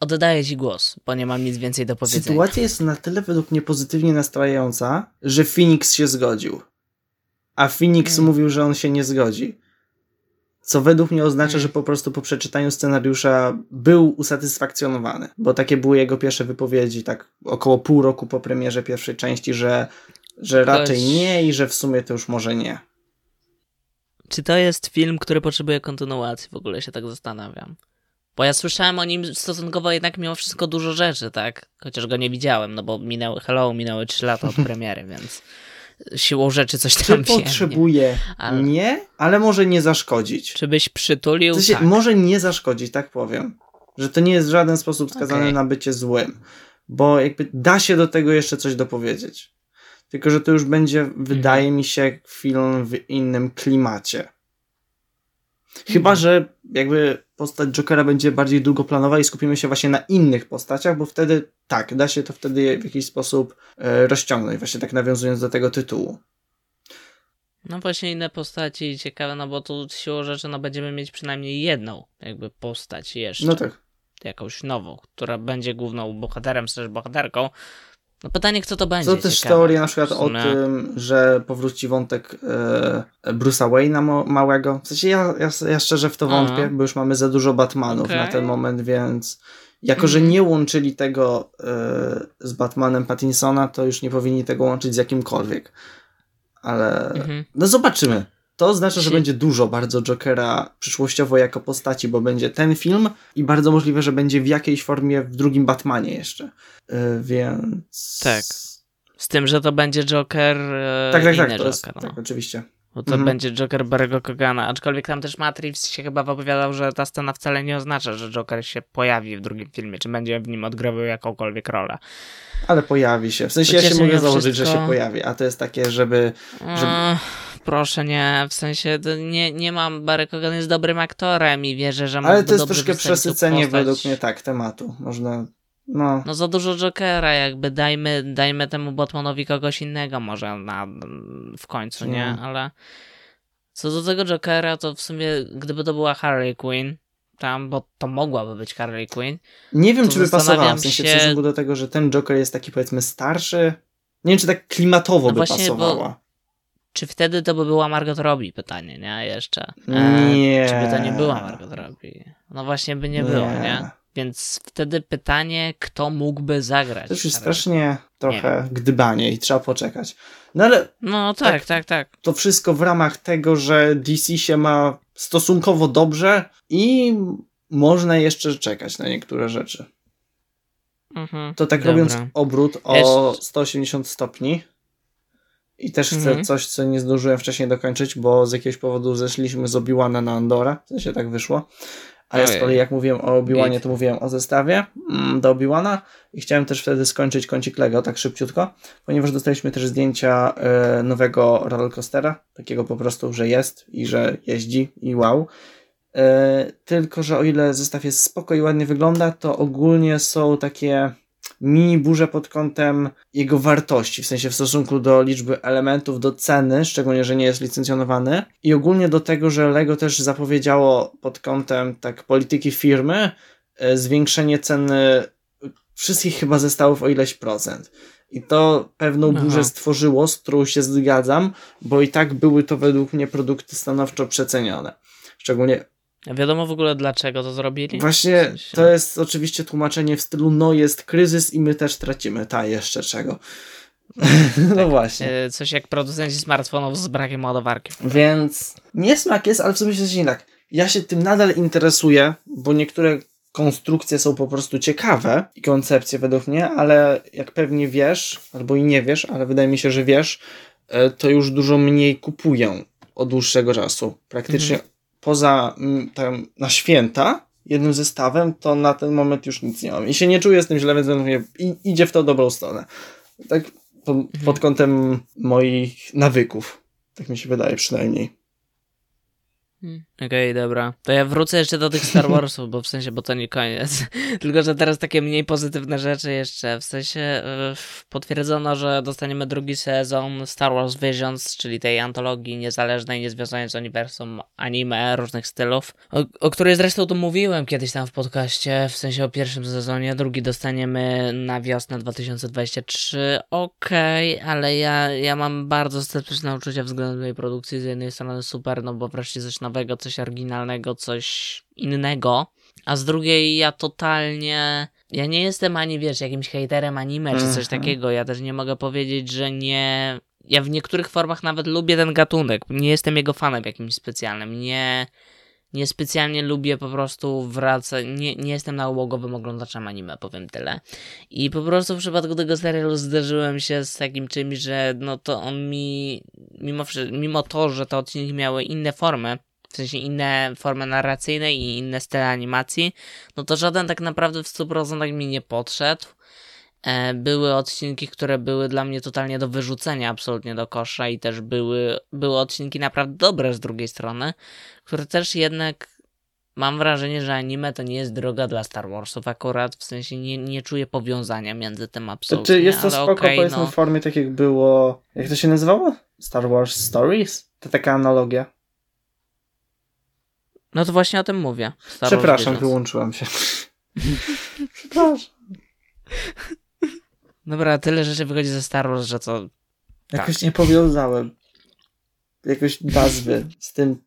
Speaker 1: oddaję ci głos, bo nie mam nic więcej do powiedzenia.
Speaker 2: Sytuacja jest na tyle według mnie pozytywnie nastrajająca, że Phoenix się zgodził. A Phoenix hmm. mówił, że on się nie zgodzi. Co według mnie oznacza, mm. że po prostu po przeczytaniu scenariusza był usatysfakcjonowany, bo takie były jego pierwsze wypowiedzi, tak około pół roku po premierze pierwszej części, że, że raczej nie i że w sumie to już może nie.
Speaker 1: Czy to jest film, który potrzebuje kontynuacji? W ogóle się tak zastanawiam. Bo ja słyszałem o nim stosunkowo jednak mimo wszystko dużo rzeczy, tak? Chociaż go nie widziałem, no bo minęły, hello, minęły 3 lata od premiery, więc siłą rzeczy coś tam
Speaker 2: Czy potrzebuje? Ale... Nie, ale może nie zaszkodzić.
Speaker 1: Czy byś przytulił?
Speaker 2: W tak. Może nie zaszkodzić, tak powiem. Że to nie jest w żaden sposób skazane okay. na bycie złym. Bo jakby da się do tego jeszcze coś dopowiedzieć. Tylko, że to już będzie, mhm. wydaje mi się, film w innym klimacie. Chyba, że jakby postać Jokera będzie bardziej długoplanowa i skupimy się właśnie na innych postaciach, bo wtedy tak, da się to wtedy w jakiś sposób e, rozciągnąć, właśnie tak nawiązując do tego tytułu.
Speaker 1: No właśnie inne postaci ciekawe, no bo tu siłą rzeczy no będziemy mieć przynajmniej jedną jakby postać jeszcze.
Speaker 2: No tak.
Speaker 1: Jakąś nową, która będzie główną bohaterem, też bohaterką. No pytanie, kto to będzie.
Speaker 2: Są też
Speaker 1: ciekawe.
Speaker 2: teorie na przykład o tym, że powróci wątek e, Bruce'a Wayne'a małego. W sensie ja, ja, ja szczerze w to wątpię, Aha. bo już mamy za dużo Batmanów okay. na ten moment, więc jako, że mhm. nie łączyli tego e, z Batmanem Pattinsona, to już nie powinni tego łączyć z jakimkolwiek. Ale mhm. no zobaczymy. To oznacza, że będzie dużo bardzo Jokera przyszłościowo jako postaci, bo będzie ten film i bardzo możliwe, że będzie w jakiejś formie w drugim Batmanie jeszcze. Yy, więc.
Speaker 1: Tak. Z tym, że to będzie Joker. Yy,
Speaker 2: tak, tak, tak.
Speaker 1: Joker,
Speaker 2: jest,
Speaker 1: no.
Speaker 2: Tak, oczywiście.
Speaker 1: Bo to mhm. będzie Joker Barry'ego Kogana. Aczkolwiek tam też Matrix się chyba wypowiadał, że ta scena wcale nie oznacza, że Joker się pojawi w drugim filmie, czy będzie w nim odgrywał jakąkolwiek rolę.
Speaker 2: Ale pojawi się. W sensie ja się mogę założyć, wszystko... że się pojawi, a to jest takie, żeby... żeby...
Speaker 1: proszę, nie. W sensie nie, nie mam... Barry Kogan jest dobrym aktorem i wierzę, że
Speaker 2: Ale to jest troszkę przesycenie według mnie tak tematu. Można no.
Speaker 1: no za dużo Jokera, jakby dajmy, dajmy temu Batmanowi kogoś innego może na, w końcu, no. nie? Ale co do tego Jokera, to w sumie gdyby to była Harley Quinn, tam, bo to mogłaby być Harley Quinn.
Speaker 2: Nie wiem, czy by pasowała, w sensie się... do tego, że ten Joker jest taki powiedzmy starszy. Nie wiem, czy tak klimatowo no by właśnie, pasowała. Bo...
Speaker 1: Czy wtedy to by była Margot Robbie? Pytanie, nie? Jeszcze.
Speaker 2: E, nie.
Speaker 1: Czy by to nie była Margot Robbie? No właśnie by nie, nie. było, nie? Więc wtedy pytanie, kto mógłby zagrać.
Speaker 2: To już jest strasznie trochę gdybanie i trzeba poczekać. No ale.
Speaker 1: No tak, tak, tak, tak.
Speaker 2: To wszystko w ramach tego, że DC się ma stosunkowo dobrze i można jeszcze czekać na niektóre rzeczy. Mhm, to tak dobra. robiąc obrót o 180 stopni. I też chcę mhm. coś, co nie zdążyłem wcześniej dokończyć, bo z jakiegoś powodu zeszliśmy z Obiłana na Andora. To się tak wyszło. A ja z kolei jak mówiłem o Obi-Wanie, to mówiłem o zestawie mm, do Obi-Wana i chciałem też wtedy skończyć kącik Lego tak szybciutko, ponieważ dostaliśmy też zdjęcia y, nowego rollercoastera, takiego po prostu, że jest i że jeździ i wow. Y, tylko, że o ile zestaw jest spoko i ładnie wygląda, to ogólnie są takie mini burze pod kątem jego wartości, w sensie w stosunku do liczby elementów, do ceny, szczególnie, że nie jest licencjonowany i ogólnie do tego, że Lego też zapowiedziało pod kątem tak polityki firmy e, zwiększenie ceny wszystkich chyba zestawów o ileś procent. I to pewną Aha. burzę stworzyło, z którą się zgadzam, bo i tak były to według mnie produkty stanowczo przecenione. Szczególnie
Speaker 1: Wiadomo w ogóle dlaczego to zrobili?
Speaker 2: Właśnie to jest oczywiście tłumaczenie w stylu no jest kryzys i my też tracimy, ta jeszcze czego. no tak, właśnie.
Speaker 1: E, coś jak producenci smartfonów z brakiem ładowarki.
Speaker 2: Więc niesmak jest, ale w sumie jest tak. Ja się tym nadal interesuję, bo niektóre konstrukcje są po prostu ciekawe i koncepcje według mnie, ale jak pewnie wiesz, albo i nie wiesz, ale wydaje mi się, że wiesz, e, to już dużo mniej kupuję od dłuższego czasu. Praktycznie mhm poza mm, tam, na święta jednym zestawem, to na ten moment już nic nie mam. I się nie czuję z tym źle, więc mówię, idzie w to dobrą stronę. Tak pod, mhm. pod kątem moich nawyków. Tak mi się wydaje przynajmniej.
Speaker 1: Hmm. Okej, okay, dobra. To ja wrócę jeszcze do tych Star Warsów, bo w sensie, bo to nie koniec. Tylko, że teraz takie mniej pozytywne rzeczy jeszcze. W sensie potwierdzono, że dostaniemy drugi sezon Star Wars Visions, czyli tej antologii niezależnej, niezwiązanej z uniwersum anime różnych stylów, o, o której zresztą tu mówiłem kiedyś tam w podcaście, w sensie o pierwszym sezonie. Drugi dostaniemy na wiosnę 2023. Okej, okay, ale ja, ja mam bardzo sceptyczne uczucia względem tej produkcji. Z jednej strony super, no bo wreszcie coś nowego, coś coś oryginalnego, coś innego, a z drugiej ja totalnie. Ja nie jestem ani wiesz, jakimś hejterem anime czy coś mhm. takiego. Ja też nie mogę powiedzieć, że nie. Ja w niektórych formach nawet lubię ten gatunek. Nie jestem jego fanem jakimś specjalnym. Nie, nie specjalnie lubię po prostu wracać. Nie, nie jestem nałogowym oglądaczem anime, powiem tyle. I po prostu w przypadku tego serialu zderzyłem się z takim czymś, że no to on mi, mimo, mimo to, że te odcinki miały inne formy, w sensie inne formy narracyjne i inne style animacji, no to żaden tak naprawdę w 100% mi nie podszedł. E, były odcinki, które były dla mnie totalnie do wyrzucenia absolutnie do kosza i też były, były odcinki naprawdę dobre z drugiej strony, które też jednak mam wrażenie, że anime to nie jest droga dla Star Warsów akurat, w sensie nie, nie czuję powiązania między tym absolutnie.
Speaker 2: Czy jest to spoko okay, powiedzmy no. w formie tak jak było, jak to się nazywało? Star Wars Stories? To taka analogia.
Speaker 1: No to właśnie o tym mówię.
Speaker 2: Star Przepraszam, wyłączyłam się. Przepraszam.
Speaker 1: Dobra, tyle rzeczy wychodzi ze Star Wars, że to...
Speaker 2: Jakoś tak. nie powiązałem. Jakoś nazwy z tym...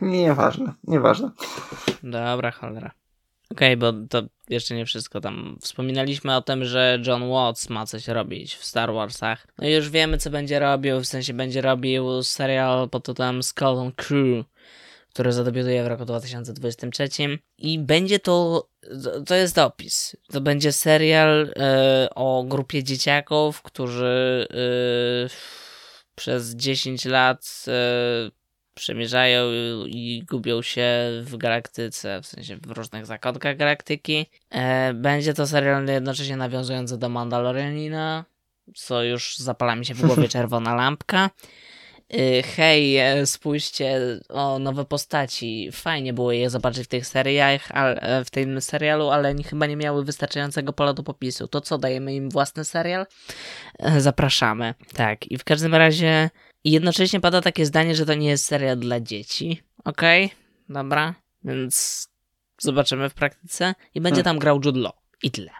Speaker 2: Nieważne, nieważne.
Speaker 1: Dobra, cholera. Okej, okay, bo to jeszcze nie wszystko. Tam wspominaliśmy o tym, że John Watts ma coś robić w Star Warsach. No i już wiemy, co będzie robił. W sensie będzie robił serial pod tytułem Skull Crew, który zadebiutuje w roku 2023. I będzie to. To jest opis. To będzie serial e, o grupie dzieciaków, którzy e, przez 10 lat e, przemierzają i gubią się w galaktyce, w sensie w różnych zakątkach galaktyki. Będzie to serial jednocześnie nawiązujący do Mandalorianina, co już zapala mi się w głowie czerwona lampka. E, hej, e, spójrzcie o nowe postaci. Fajnie było je zobaczyć w tych serialach, w tym serialu, ale chyba nie miały wystarczającego pola do popisu. To co, dajemy im własny serial? Zapraszamy. Tak, i w każdym razie jednocześnie pada takie zdanie, że to nie jest seria dla dzieci. Okej, okay? dobra, więc zobaczymy w praktyce. I będzie hmm. tam grał Jude Law. I tyle.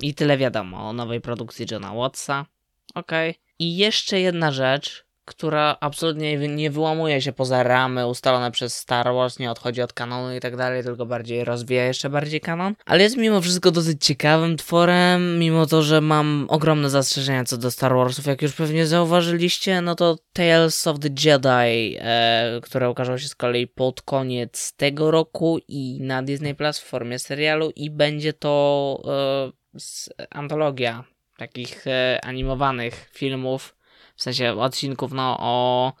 Speaker 1: I tyle wiadomo o nowej produkcji Johna Wattsa. Okej. Okay. I jeszcze jedna rzecz, która absolutnie nie wyłamuje się poza ramy ustalone przez Star Wars, nie odchodzi od kanonu i tak dalej, tylko bardziej rozwija jeszcze bardziej kanon. Ale jest mimo wszystko dosyć ciekawym tworem, mimo to, że mam ogromne zastrzeżenia co do Star Warsów. Jak już pewnie zauważyliście, no to Tales of the Jedi, e, które ukazało się z kolei pod koniec tego roku i na Disney Plus w formie serialu i będzie to e, antologia takich e, animowanych filmów w sensie odcinków, no, o,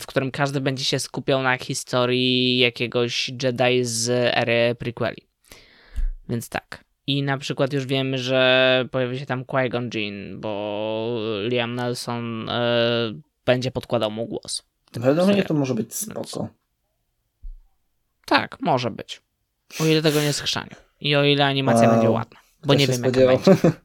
Speaker 1: w którym każdy będzie się skupiał na historii jakiegoś Jedi z ery prequeli. Więc tak. I na przykład już wiemy, że pojawi się tam Qui-Gon Jinn, bo Liam Nelson y, będzie podkładał mu głos.
Speaker 2: Według mnie to może być spoko.
Speaker 1: Tak, może być. O ile tego nie schrzanią. I o ile animacja będzie ładna. Bo nie wiem, jak będzie.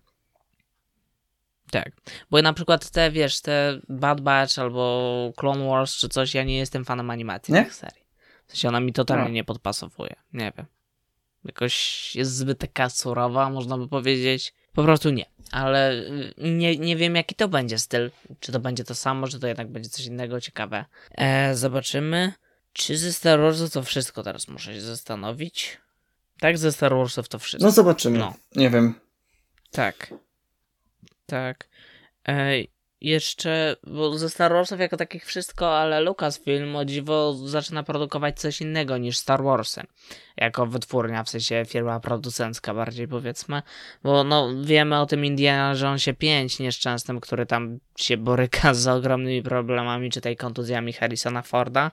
Speaker 1: Tak, bo na przykład te, wiesz, te Bad Batch albo Clone Wars czy coś, ja nie jestem fanem animacji nie? tych serii. W sensie ona mi totalnie no. nie podpasowuje, nie wiem. Jakoś jest zbyt taka surowa, można by powiedzieć. Po prostu nie. Ale y, nie, nie wiem, jaki to będzie styl. Czy to będzie to samo, czy to jednak będzie coś innego ciekawe. E, zobaczymy. Czy ze Star Warsów to wszystko teraz muszę się zastanowić? Tak, ze Star Warsów to wszystko.
Speaker 2: No zobaczymy. No. Nie wiem.
Speaker 1: Tak. Tak. E, jeszcze, bo ze Star Warsów jako takich wszystko, ale Lucasfilm o dziwo zaczyna produkować coś innego niż Star Warsy. Jako wytwórnia, w sensie firma producencka bardziej powiedzmy. Bo no wiemy o tym Indiana Jonesie 5 nieszczęsnym, który tam się boryka z ogromnymi problemami, czy tej kontuzjami Harrisona Forda.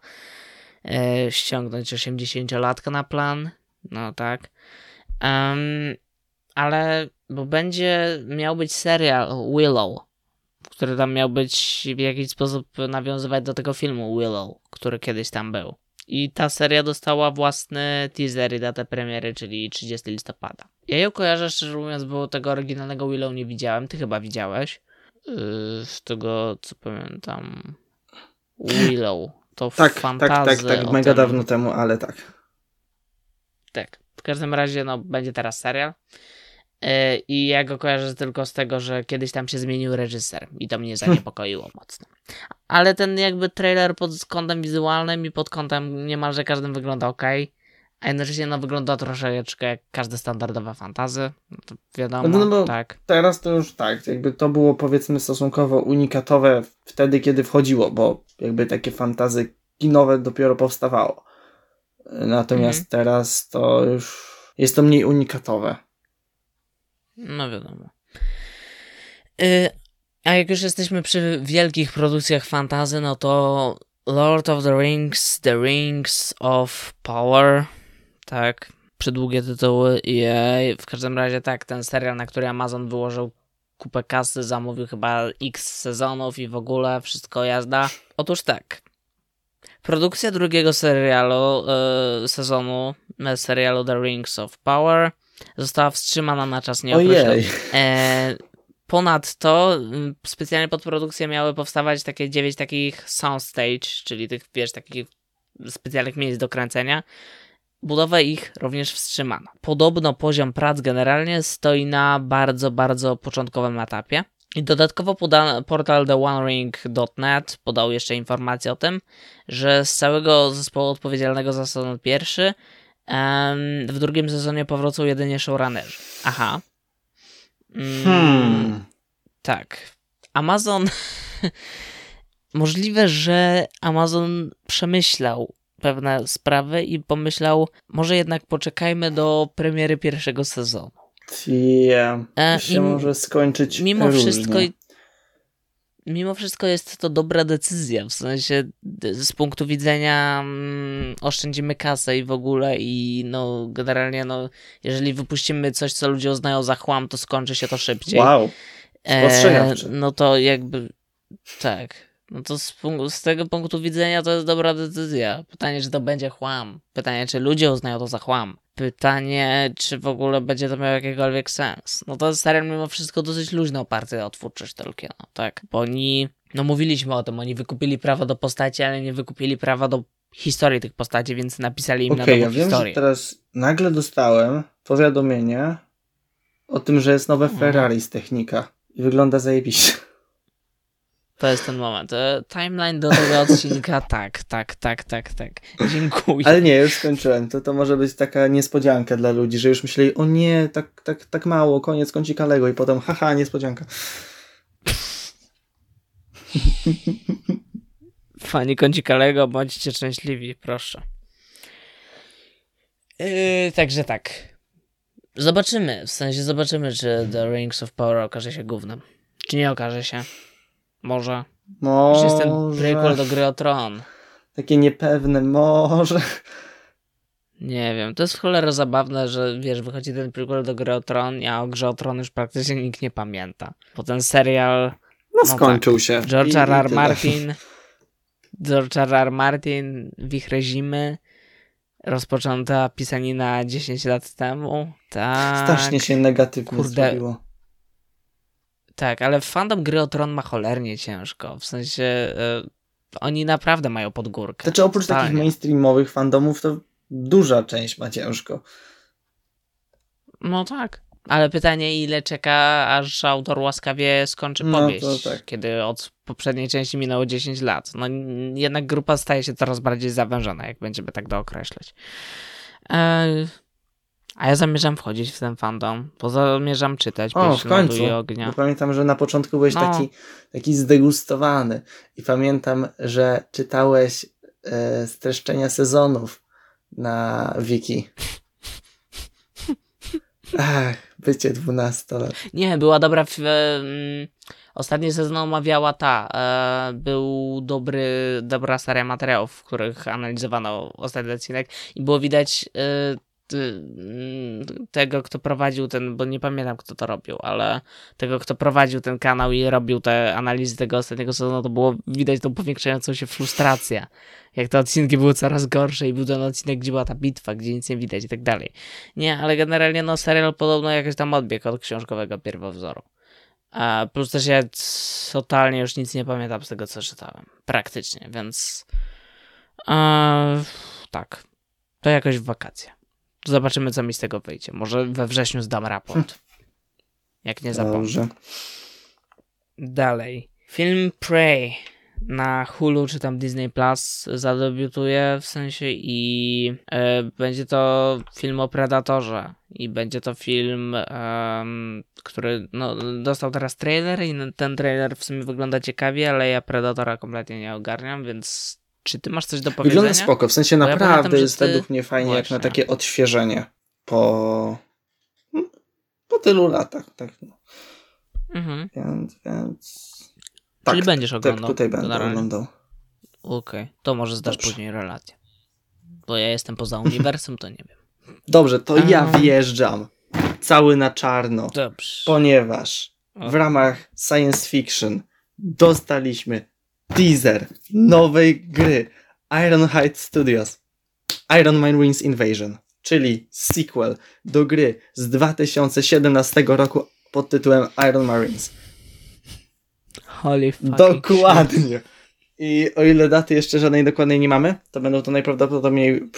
Speaker 1: E, ściągnąć 80-latka na plan. No tak. Um, ale bo będzie miał być serial Willow, który tam miał być w jakiś sposób nawiązywać do tego filmu Willow, który kiedyś tam był. I ta seria dostała własny teaser i datę premiery, czyli 30 listopada. Ja ją kojarzę, szczerze mówiąc, bo tego oryginalnego Willow nie widziałem. Ty chyba widziałeś. Yy, z tego, co pamiętam. Willow. To
Speaker 2: tak, fantazy. Tak, tak, tak, mega tym... dawno temu, ale tak.
Speaker 1: Tak. W każdym razie, no, będzie teraz serial. E, I ja go kojarzę tylko z tego, że kiedyś tam się zmienił reżyser i to mnie zaniepokoiło mocno. Ale ten jakby trailer pod kątem wizualnym i pod kątem niemalże każdym wygląda ok. A jednocześnie no wygląda troszeczkę jak każde standardowe fantazy. No wiadomo, no, no tak.
Speaker 2: Teraz to już tak, jakby to było powiedzmy stosunkowo unikatowe wtedy, kiedy wchodziło, bo jakby takie fantazy kinowe dopiero powstawało. Natomiast mhm. teraz to już jest to mniej unikatowe.
Speaker 1: No wiadomo. Y, a jak już jesteśmy przy wielkich produkcjach fantazy, no to Lord of the Rings, The Rings of Power, tak, przydługie tytuły i w każdym razie tak, ten serial, na który Amazon wyłożył kupę kasy, zamówił chyba x sezonów i w ogóle wszystko jazda. Otóż tak, produkcja drugiego serialu, y, sezonu serialu The Rings of Power została wstrzymana na czas nieokreślony. E, ponadto y, specjalnie pod produkcję miały powstawać takie dziewięć takich soundstage, czyli tych, wiesz, takich specjalnych miejsc do kręcenia. Budowa ich również wstrzymana. Podobno poziom prac generalnie stoi na bardzo, bardzo początkowym etapie. I dodatkowo poda, portal TheOneRing.net podał jeszcze informację o tym, że z całego zespołu odpowiedzialnego za sezon pierwszy w drugim sezonie powrócą jedynie showrunnerzy. Aha.
Speaker 2: Mm, hmm.
Speaker 1: Tak. Amazon. Możliwe, że Amazon przemyślał pewne sprawy i pomyślał, może jednak poczekajmy do premiery pierwszego sezonu.
Speaker 2: Yeah. To się może skończyć
Speaker 1: mimo
Speaker 2: różnie.
Speaker 1: wszystko mimo wszystko jest to dobra decyzja, w sensie z punktu widzenia mm, oszczędzimy kasę i w ogóle i no generalnie no jeżeli wypuścimy coś, co ludzie uznają za chłam, to skończy się to szybciej.
Speaker 2: Wow. E,
Speaker 1: no to jakby tak. No to z, z, tego punktu widzenia to jest dobra decyzja. Pytanie, czy to będzie chłam. Pytanie, czy ludzie uznają to za chłam. Pytanie, czy w ogóle będzie to miało jakikolwiek sens. No to jest serial mimo wszystko dosyć luźno oparty o twórczość Tolkiena, tak? Bo oni, no mówiliśmy o tym, oni wykupili prawo do postaci, ale nie wykupili prawa do historii tych postaci, więc napisali im okay, na nową ja
Speaker 2: wiem,
Speaker 1: historię.
Speaker 2: Że teraz nagle dostałem powiadomienie o tym, że jest nowe Ferrari z technika i wygląda zajebiście.
Speaker 1: To jest ten moment. E, timeline do tego odcinka, tak, tak, tak, tak, tak. Dziękuję.
Speaker 2: Ale nie, już skończyłem. To, to może być taka niespodzianka dla ludzi, że już myśleli, o nie, tak, tak, tak mało, koniec kącika Lego i potem, haha, niespodzianka.
Speaker 1: Fani kącika Lego, bądźcie szczęśliwi, proszę. Yy, także tak. Zobaczymy, w sensie zobaczymy, czy The Rings of Power okaże się głównym. Czy nie okaże się. Może.
Speaker 2: Może.
Speaker 1: jest ten prequel do gry o Tron.
Speaker 2: Takie niepewne, może.
Speaker 1: Nie wiem, to jest w cholerę zabawne, że wiesz, wychodzi ten prequel do gry o Tron, a o grze o Tron już praktycznie nikt nie pamięta. Bo ten serial...
Speaker 2: No, no skończył tak, się.
Speaker 1: George R. R. Martin... George R. R. Martin, Wichre Zimy, rozpoczęta pisanina 10 lat temu. Tak.
Speaker 2: Strasznie się negatywnie Kurde, zrobiło.
Speaker 1: Tak, ale fandom gry o Tron ma cholernie ciężko. W sensie y, oni naprawdę mają podgórkę.
Speaker 2: Znaczy oprócz Totalnie. takich mainstreamowych fandomów to duża część ma ciężko.
Speaker 1: No tak. Ale pytanie, ile czeka, aż autor łaskawie skończy no, powieść, tak. kiedy od poprzedniej części minęło 10 lat. No jednak grupa staje się coraz bardziej zawężona, jak będziemy tak dookreślać. Eee, a ja zamierzam wchodzić w ten fandom, bo zamierzam czytać
Speaker 2: o, w końcu. ognia. Bo pamiętam, że na początku byłeś no. taki, taki zdegustowany i pamiętam, że czytałeś e, streszczenia sezonów na wiki. Ach, bycie 12 lat.
Speaker 1: Nie, była dobra. W, um, ostatni sezon omawiała ta. E, był dobry, dobra seria materiałów, w których analizowano ostatni odcinek i było widać e, tego, kto prowadził ten, bo nie pamiętam kto to robił, ale tego, kto prowadził ten kanał i robił te analizy tego ostatniego sezonu, to było widać tą powiększającą się frustrację. Jak te odcinki były coraz gorsze i był ten odcinek, gdzie była ta bitwa, gdzie nic nie widać i tak dalej. Nie, ale generalnie no serial podobno jakiś tam odbieg od książkowego pierwowzoru. A plus też ja totalnie już nic nie pamiętam z tego, co czytałem. Praktycznie, więc e, tak. To jakoś w wakacje. Zobaczymy, co mi z tego wyjdzie. Może we wrześniu zdam raport. Jak nie zapomnę. Dobrze. Dalej. Film Prey na Hulu czy tam Disney Plus zadebiutuje w sensie i e, będzie to film o Predatorze i będzie to film, e, który no, dostał teraz trailer i ten trailer w sumie wygląda ciekawie, ale ja Predatora kompletnie nie ogarniam, więc czy ty masz coś do powiedzenia?
Speaker 2: Wygląda spoko, w sensie Bo naprawdę ja pamiętam, jest ty... według mnie fajnie Właśnie. jak na takie odświeżenie po, po tylu latach. Tak, no. mhm. Więc, więc...
Speaker 1: Tak, Czyli będziesz tak, oglądał?
Speaker 2: Tak, tutaj będę generalnie. oglądał.
Speaker 1: Okej, okay. to może zdasz Dobrze. później relację. Bo ja jestem poza uniwersum, to nie wiem.
Speaker 2: Dobrze, to ja wjeżdżam cały na czarno.
Speaker 1: Dobrze.
Speaker 2: Ponieważ w ramach science fiction dostaliśmy teaser nowej gry Ironhide Studios Iron Man Wings Invasion, czyli sequel do gry z 2017 roku pod tytułem Iron Marines.
Speaker 1: Holy
Speaker 2: Dokładnie. I o ile daty jeszcze żadnej dokładnej nie mamy, to będą to najprawdopodobniej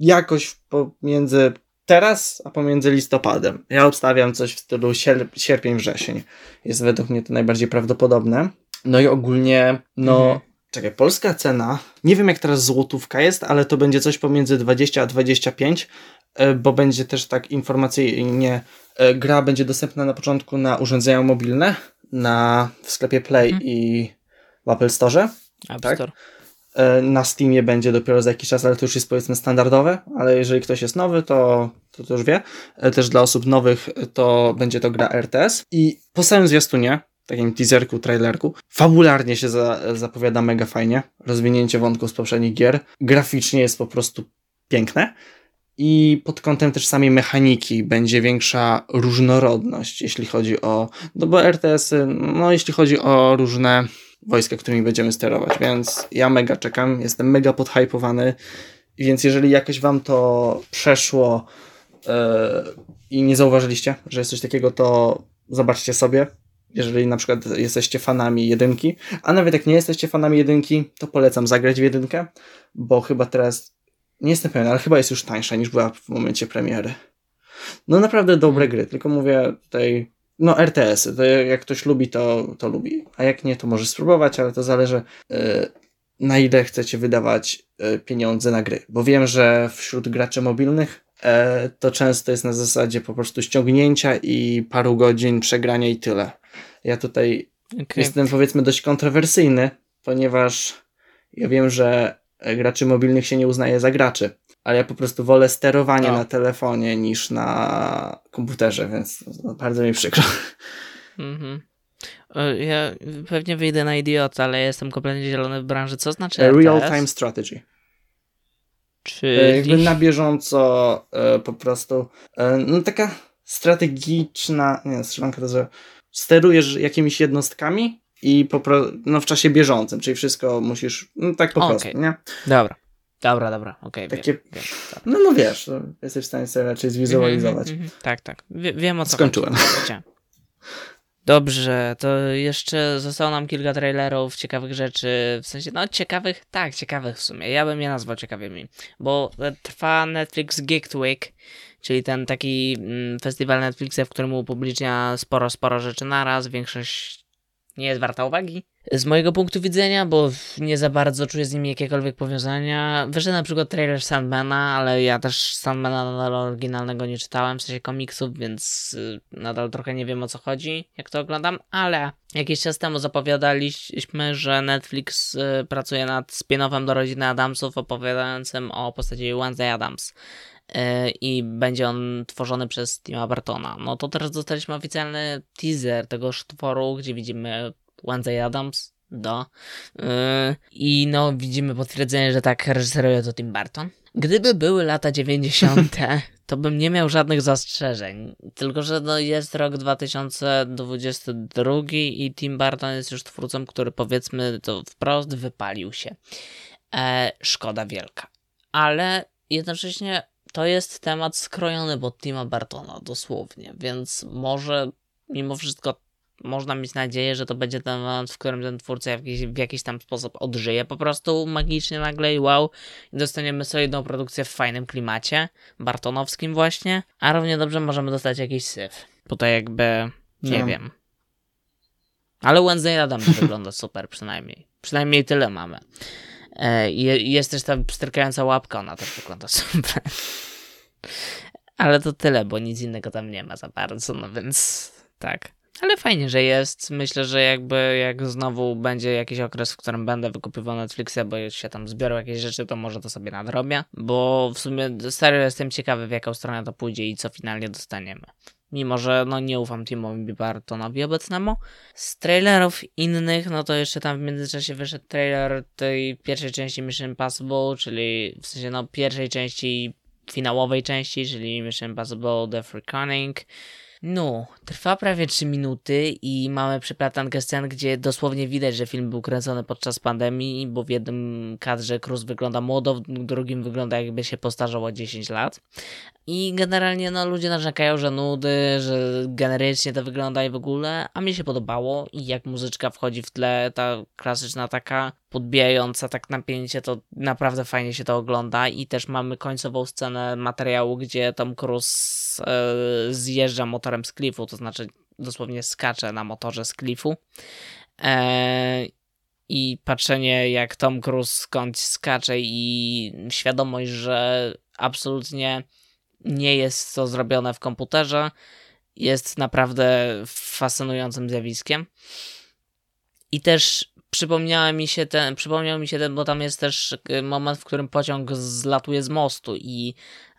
Speaker 2: jakoś pomiędzy teraz, a pomiędzy listopadem. Ja obstawiam coś w stylu sierpień, wrzesień. Jest według mnie to najbardziej prawdopodobne. No i ogólnie, no, mhm. czekaj, polska cena, nie wiem jak teraz złotówka jest, ale to będzie coś pomiędzy 20 a 25, e, bo będzie też tak informacyjnie, e, gra będzie dostępna na początku na urządzenia mobilne, na, w sklepie Play mhm. i w Apple Store.
Speaker 1: App tak? Store.
Speaker 2: E, na Steamie będzie dopiero za jakiś czas, ale to już jest powiedzmy standardowe, ale jeżeli ktoś jest nowy, to, to, to już wie. Też dla osób nowych to będzie to gra RTS. I po samym zwiastunie, takim teaserku, trailerku, fabularnie się za, zapowiada mega fajnie. Rozwinięcie wątków z poprzednich gier. Graficznie jest po prostu piękne. I pod kątem też samej mechaniki będzie większa różnorodność, jeśli chodzi o. No bo RTS, no jeśli chodzi o różne wojska, którymi będziemy sterować, więc ja mega czekam, jestem mega podhypowany, więc jeżeli jakoś wam to przeszło yy, i nie zauważyliście, że jest coś takiego, to zobaczcie sobie, jeżeli na przykład jesteście fanami jedynki, a nawet jak nie jesteście fanami jedynki, to polecam zagrać w jedynkę, bo chyba teraz, nie jestem pewien, ale chyba jest już tańsza niż była w momencie premiery. No naprawdę dobre gry, tylko mówię tutaj no RTS-y, to jak ktoś lubi, to, to lubi, a jak nie, to może spróbować, ale to zależy yy, na ile chcecie wydawać yy, pieniądze na gry, bo wiem, że wśród graczy mobilnych yy, to często jest na zasadzie po prostu ściągnięcia i paru godzin przegrania i tyle. Ja tutaj okay. jestem powiedzmy dość kontrowersyjny, ponieważ ja wiem, że graczy mobilnych się nie uznaje za graczy ale ja po prostu wolę sterowanie no. na telefonie niż na komputerze, więc no, bardzo mi przykro. Mhm.
Speaker 1: E, ja pewnie wyjdę na idiota, ale jestem kompletnie zielony w branży. Co znaczy
Speaker 2: Real Time Strategy. Czyli... E, jakby na bieżąco e, po prostu no taka strategiczna, nie strzelanka to, że sterujesz jakimiś jednostkami i po, no, w czasie bieżącym, czyli wszystko musisz, no tak po okay. prostu, nie?
Speaker 1: Dobra. Dobra, dobra, okej. Okay,
Speaker 2: Takie, wiem, wiem, tak. no, no wiesz, no, jesteś w stanie sobie raczej zwizualizować. Mm, mm,
Speaker 1: mm, tak, tak. Wie, wiem o co
Speaker 2: Skończyłem.
Speaker 1: Dobrze, to jeszcze zostało nam kilka trailerów, ciekawych rzeczy, w sensie, no ciekawych, tak, ciekawych w sumie, ja bym je nazwał ciekawymi, bo trwa Netflix Geek Week, czyli ten taki mm, festiwal Netflixa, w którym upublicznia sporo, sporo rzeczy naraz, większość nie jest warta uwagi. Z mojego punktu widzenia, bo nie za bardzo czuję z nimi jakiekolwiek powiązania. Wyszedł na przykład trailer Sandmana, ale ja też Sandmana nadal oryginalnego nie czytałem, w sensie komiksów, więc y, nadal trochę nie wiem o co chodzi, jak to oglądam, ale jakiś czas temu zapowiadaliśmy, że Netflix y, pracuje nad spin-offem do rodziny Adamsów opowiadającym o postaci Wednesday Adams i będzie on tworzony przez Tima Bartona. No to teraz dostaliśmy oficjalny teaser tegoż tworu, gdzie widzimy Wednesday Adams, do. Yy, I no, widzimy potwierdzenie, że tak reżyseruje to Tim Burton. Gdyby były lata 90., to bym nie miał żadnych zastrzeżeń. Tylko, że no, jest rok 2022 i Tim Burton jest już twórcą, który powiedzmy to wprost wypalił się. E, szkoda wielka. Ale jednocześnie to jest temat skrojony pod Tima Bartona, dosłownie, więc może mimo wszystko można mieć nadzieję, że to będzie ten moment, w którym ten twórca w jakiś, w jakiś tam sposób odżyje po prostu magicznie nagle i wow, i dostaniemy solidną produkcję w fajnym klimacie, bartonowskim właśnie, a równie dobrze możemy dostać jakiś syf. Tutaj jakby, nie no. wiem. Ale Wednesday Adam wygląda super przynajmniej. Przynajmniej tyle mamy. E, jest też ta pstrykająca łapka, ona też wygląda super. Ale to tyle, bo nic innego tam nie ma za bardzo, no więc tak. Ale fajnie, że jest. Myślę, że jakby jak znowu będzie jakiś okres, w którym będę wykupywał Netflixa, bo się tam zbiorą jakieś rzeczy, to może to sobie nadrobię. Bo w sumie serio jestem ciekawy, w jaką stronę to pójdzie i co finalnie dostaniemy. Mimo, że no nie ufam Timowi Bartonowi obecnemu. Z trailerów innych, no to jeszcze tam w międzyczasie wyszedł trailer tej pierwszej części Mission Impossible, czyli w sensie no pierwszej części finałowej części, czyli Mission Impossible Free Cunning. No, trwa prawie 3 minuty i mamy przeplatankę scen, gdzie dosłownie widać, że film był kręcony podczas pandemii, bo w jednym kadrze Cruz wygląda młodo, w drugim wygląda jakby się postarzał o 10 lat. I generalnie no, ludzie narzekają, że nudy, że generycznie to wygląda i w ogóle, a mi się podobało i jak muzyczka wchodzi w tle, ta klasyczna taka podbijająca tak napięcie, to naprawdę fajnie się to ogląda i też mamy końcową scenę materiału, gdzie Tom Cruise e, zjeżdża motorem z klifu, to znaczy dosłownie skacze na motorze z klifu. E, I patrzenie jak Tom Cruise skądś skacze i świadomość, że absolutnie nie jest to zrobione w komputerze, jest naprawdę fascynującym zjawiskiem. I też przypomniała mi się ten, przypomniał mi się ten, bo tam jest też y, moment, w którym pociąg zlatuje z mostu i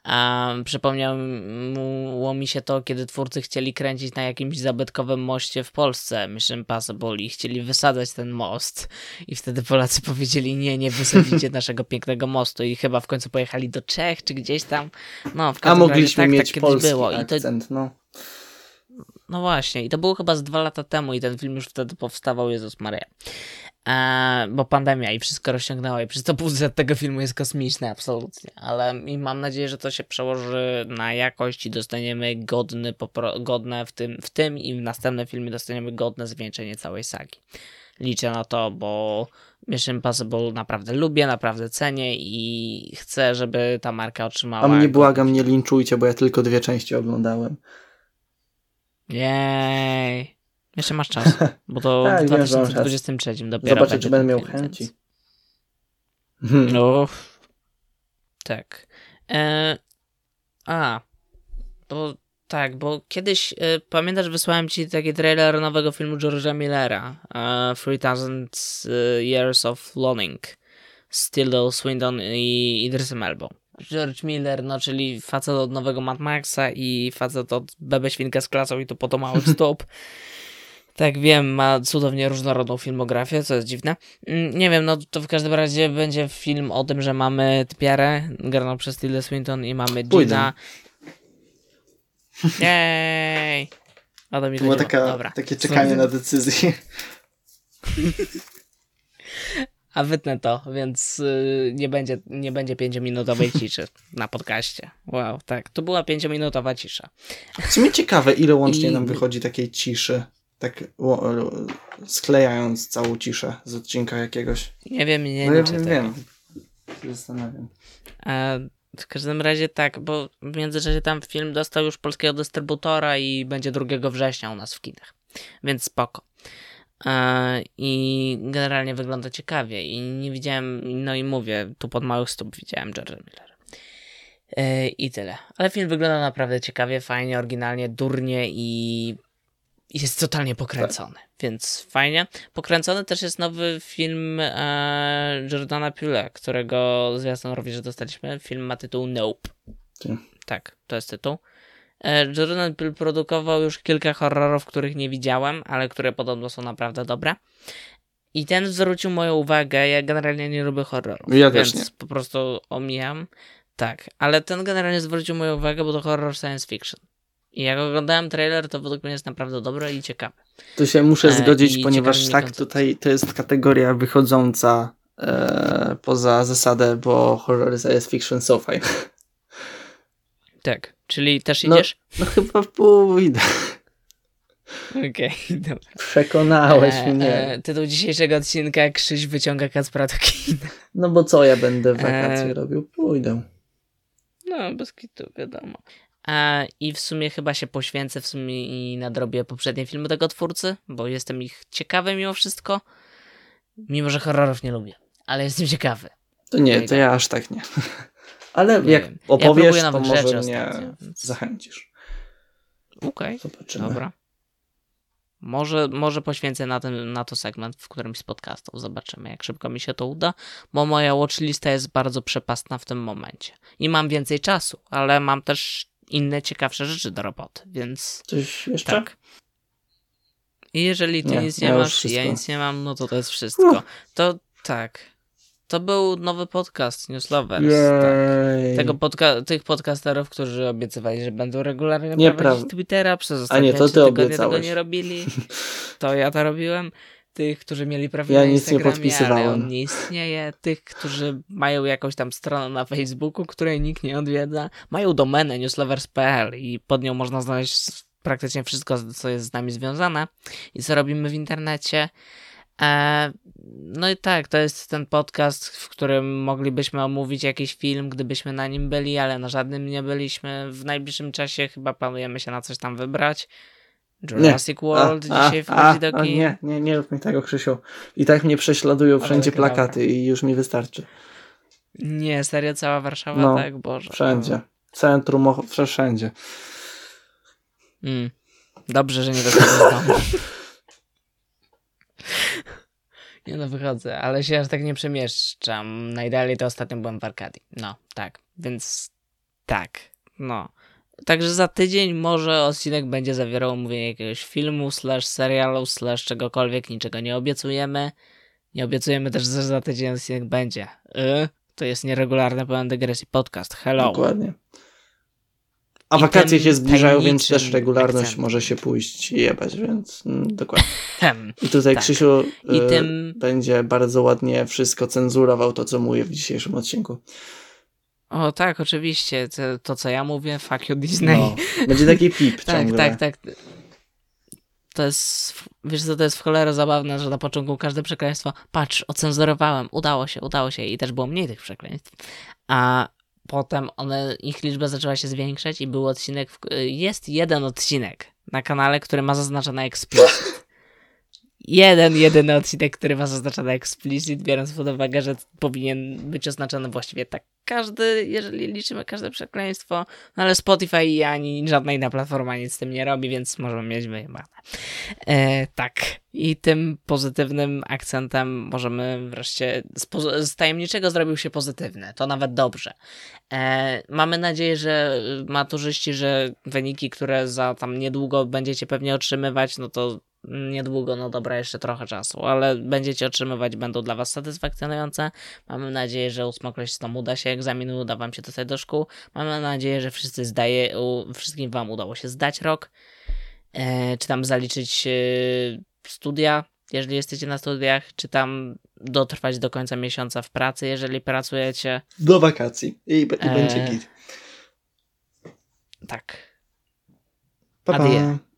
Speaker 1: um, przypomniało mi się to, kiedy twórcy chcieli kręcić na jakimś zabytkowym moście w Polsce, Mission Impossible i chcieli wysadzać ten most i wtedy Polacy powiedzieli nie, nie wysadzicie naszego pięknego mostu i chyba w końcu pojechali do Czech czy gdzieś tam. No, w
Speaker 2: A mogliśmy razie, tak, mieć tak polski było. akcent, to, no.
Speaker 1: No właśnie, i to było chyba z dwa lata temu i ten film już wtedy powstawał, Jezus Maria. E, bo pandemia i wszystko rozciągnęła i przez to budżet tego filmu jest kosmiczny, absolutnie. Ale i mam nadzieję, że to się przełoży na jakość i dostaniemy godny, godne w tym, w tym i w następnym filmie dostaniemy godne zwieńczenie całej sagi. Liczę na to, bo Mission Impossible naprawdę lubię, naprawdę cenię i chcę, żeby ta marka otrzymała.
Speaker 2: A mnie błagam, nie linczujcie, bo ja tylko dwie części oglądałem.
Speaker 1: Jej. Jeszcze masz czas, bo to tak, w 2023 dopiero
Speaker 2: Zobaczę, czy będę miał chęci.
Speaker 1: No, tak. E, a, bo tak, bo kiedyś, e, pamiętasz, wysłałem ci taki trailer nowego filmu George'a Millera, e, 3000 e, Years of Loning, z Tilda Swinton i Idrisem Elba. George Miller, no czyli facet od nowego Mad Maxa i facet od Bebe Świnka z klasą i to po to mały stop. Tak, wiem, ma cudownie różnorodną filmografię, co jest dziwne. Mm, nie wiem, no to w każdym razie będzie film o tym, że mamy Typiarę, graną przez Tilda Swinton i mamy Gina. Jej!
Speaker 2: to było taka, Dobra. takie czekanie na decyzję.
Speaker 1: A wytnę to, więc yy, nie będzie, nie będzie pięciominutowej ciszy na podcaście. Wow, tak. To była pięciominutowa cisza.
Speaker 2: W sumie ciekawe, ile łącznie I... nam wychodzi takiej ciszy tak sklejając całą ciszę z odcinka jakiegoś.
Speaker 1: Nie wiem, nie,
Speaker 2: no,
Speaker 1: nie
Speaker 2: ja wiem, wiem. Zastanawiam.
Speaker 1: A w każdym razie tak, bo w międzyczasie tam film dostał już polskiego dystrybutora i będzie 2 września u nas w kinach. Więc spoko. I generalnie wygląda ciekawie i nie widziałem, no i mówię, tu pod małych stóp widziałem George Miller. E, I tyle. Ale film wygląda naprawdę ciekawie, fajnie, oryginalnie, durnie i jest totalnie pokręcony, tak. więc fajnie. Pokręcony też jest nowy film e, Jordana Pule, którego zwiastun również dostaliśmy. Film ma tytuł Nope. Tak, tak to jest tytuł. E, Jordan Peele produkował już kilka horrorów, których nie widziałem, ale które podobno są naprawdę dobre. I ten zwrócił moją uwagę. Ja generalnie nie lubię horrorów.
Speaker 2: Ja
Speaker 1: więc
Speaker 2: też nie.
Speaker 1: po prostu omijam. Tak, ale ten generalnie zwrócił moją uwagę, bo to horror science fiction. I jak oglądałem trailer, to według mnie jest naprawdę dobre i ciekawe.
Speaker 2: Tu się muszę e, zgodzić, e, ponieważ tak, tutaj to jest kategoria wychodząca e, poza zasadę, bo horror science fiction fajne.
Speaker 1: Tak, czyli też no, idziesz?
Speaker 2: No, no chyba pójdę.
Speaker 1: Okej, okay, dobra.
Speaker 2: Przekonałeś e, mnie. E,
Speaker 1: tytuł dzisiejszego odcinka Krzyś wyciąga Kacpra do kina.
Speaker 2: No bo co ja będę w wakacje e, robił? Pójdę.
Speaker 1: No, bez kitu, wiadomo. E, I w sumie chyba się poświęcę w sumie i nadrobię poprzednie filmy tego twórcy, bo jestem ich ciekawy mimo wszystko. Mimo, że horrorów nie lubię, ale jestem ciekawy.
Speaker 2: To nie, to ja aż tak nie. Ale nie jak wiem. opowiesz, ja to może mnie ostatnio, więc... zachęcisz.
Speaker 1: Okej, okay. dobra. Może, może poświęcę na, ten, na to segment w którymś z podcastów. Zobaczymy, jak szybko mi się to uda, bo moja watchlista jest bardzo przepastna w tym momencie. I mam więcej czasu, ale mam też inne ciekawsze rzeczy do roboty, więc.
Speaker 2: Coś jeszcze? Tak.
Speaker 1: I jeżeli ty nie, nic nie ja masz, ja nic nie mam, no to to jest wszystko. To tak. To był nowy podcast Newslovers. Tak. Tego podca tych podcasterów, którzy obiecywali, że będą regularnie nie prowadzić Twittera przez ostatnie A nie, to ty tygodnie tego nie robili. To ja to robiłem. Tych, którzy mieli profil ja na Instagramie, ale on nie istnieje. Tych, którzy mają jakąś tam stronę na Facebooku, której nikt nie odwiedza. Mają domenę newslovers.pl i pod nią można znaleźć praktycznie wszystko, co jest z nami związane i co robimy w internecie. E, no i tak, to jest ten podcast, w którym moglibyśmy omówić jakiś film, gdybyśmy na nim byli, ale na żadnym nie byliśmy. W najbliższym czasie chyba planujemy się na coś tam wybrać. Jurassic nie. World a, dzisiaj wchodzi do kin.
Speaker 2: Nie, nie, nie rób mi tego, Krzysiu. I tak mnie prześladują wszędzie plakaty dobra. i już mi wystarczy.
Speaker 1: Nie, serio, cała Warszawa, no, tak? Boże.
Speaker 2: Wszędzie. Centrum, wszędzie.
Speaker 1: Mm. Dobrze, że nie wychodzę z domu. Nie no, wychodzę, ale się aż tak nie przemieszczam. Najdalej to ostatnio byłem w Arkadii. No, tak, więc tak, no. Także za tydzień może odcinek będzie zawierał omówienie jakiegoś filmu, slash serialu, slash czegokolwiek, niczego nie obiecujemy. Nie obiecujemy też, że za tydzień odcinek będzie. Y? To jest nieregularny pełen dygresji podcast. Hello.
Speaker 2: Dokładnie. A I wakacje się zbliżają, więc też regularność może się pójść i jebać, więc mm, dokładnie. I tutaj tak. Krzysiu I y, tym... będzie bardzo ładnie wszystko cenzurował to, co mówię w dzisiejszym odcinku.
Speaker 1: O tak, oczywiście. To, to co ja mówię, fuck you Disney. No,
Speaker 2: będzie taki pip
Speaker 1: Tak, ciągle. tak, tak. To jest, wiesz co, to jest w cholerę zabawne, że na początku każde przekleństwo, patrz, ocenzurowałem, udało się, udało się i też było mniej tych przekleństw. A potem one, ich liczba zaczęła się zwiększać i był odcinek, jest jeden odcinek na kanale, który ma zaznaczone explicit. Jeden, jedyny odcinek, który ma zaznaczone explicit, biorąc pod uwagę, że powinien być oznaczony właściwie tak każdy, jeżeli liczymy każde przekleństwo, no ale Spotify i ani żadna inna platforma nic z tym nie robi, więc możemy mieć wyjebane. E, tak. I tym pozytywnym akcentem możemy wreszcie z, z tajemniczego zrobił się pozytywny. To nawet dobrze. E, mamy nadzieję, że maturzyści, że wyniki, które za tam niedługo będziecie pewnie otrzymywać, no to niedługo, no dobra, jeszcze trochę czasu, ale będziecie otrzymywać, będą dla Was satysfakcjonujące. Mamy nadzieję, że ósmoklasistom uda się egzaminu, uda Wam się dostać do szkół. Mamy nadzieję, że wszyscy zdaje, wszystkim Wam udało się zdać rok, e, czy tam zaliczyć e, studia, jeżeli jesteście na studiach, czy tam dotrwać do końca miesiąca w pracy, jeżeli pracujecie.
Speaker 2: Do wakacji i, i e... będzie git.
Speaker 1: Tak.
Speaker 2: Pa, pa.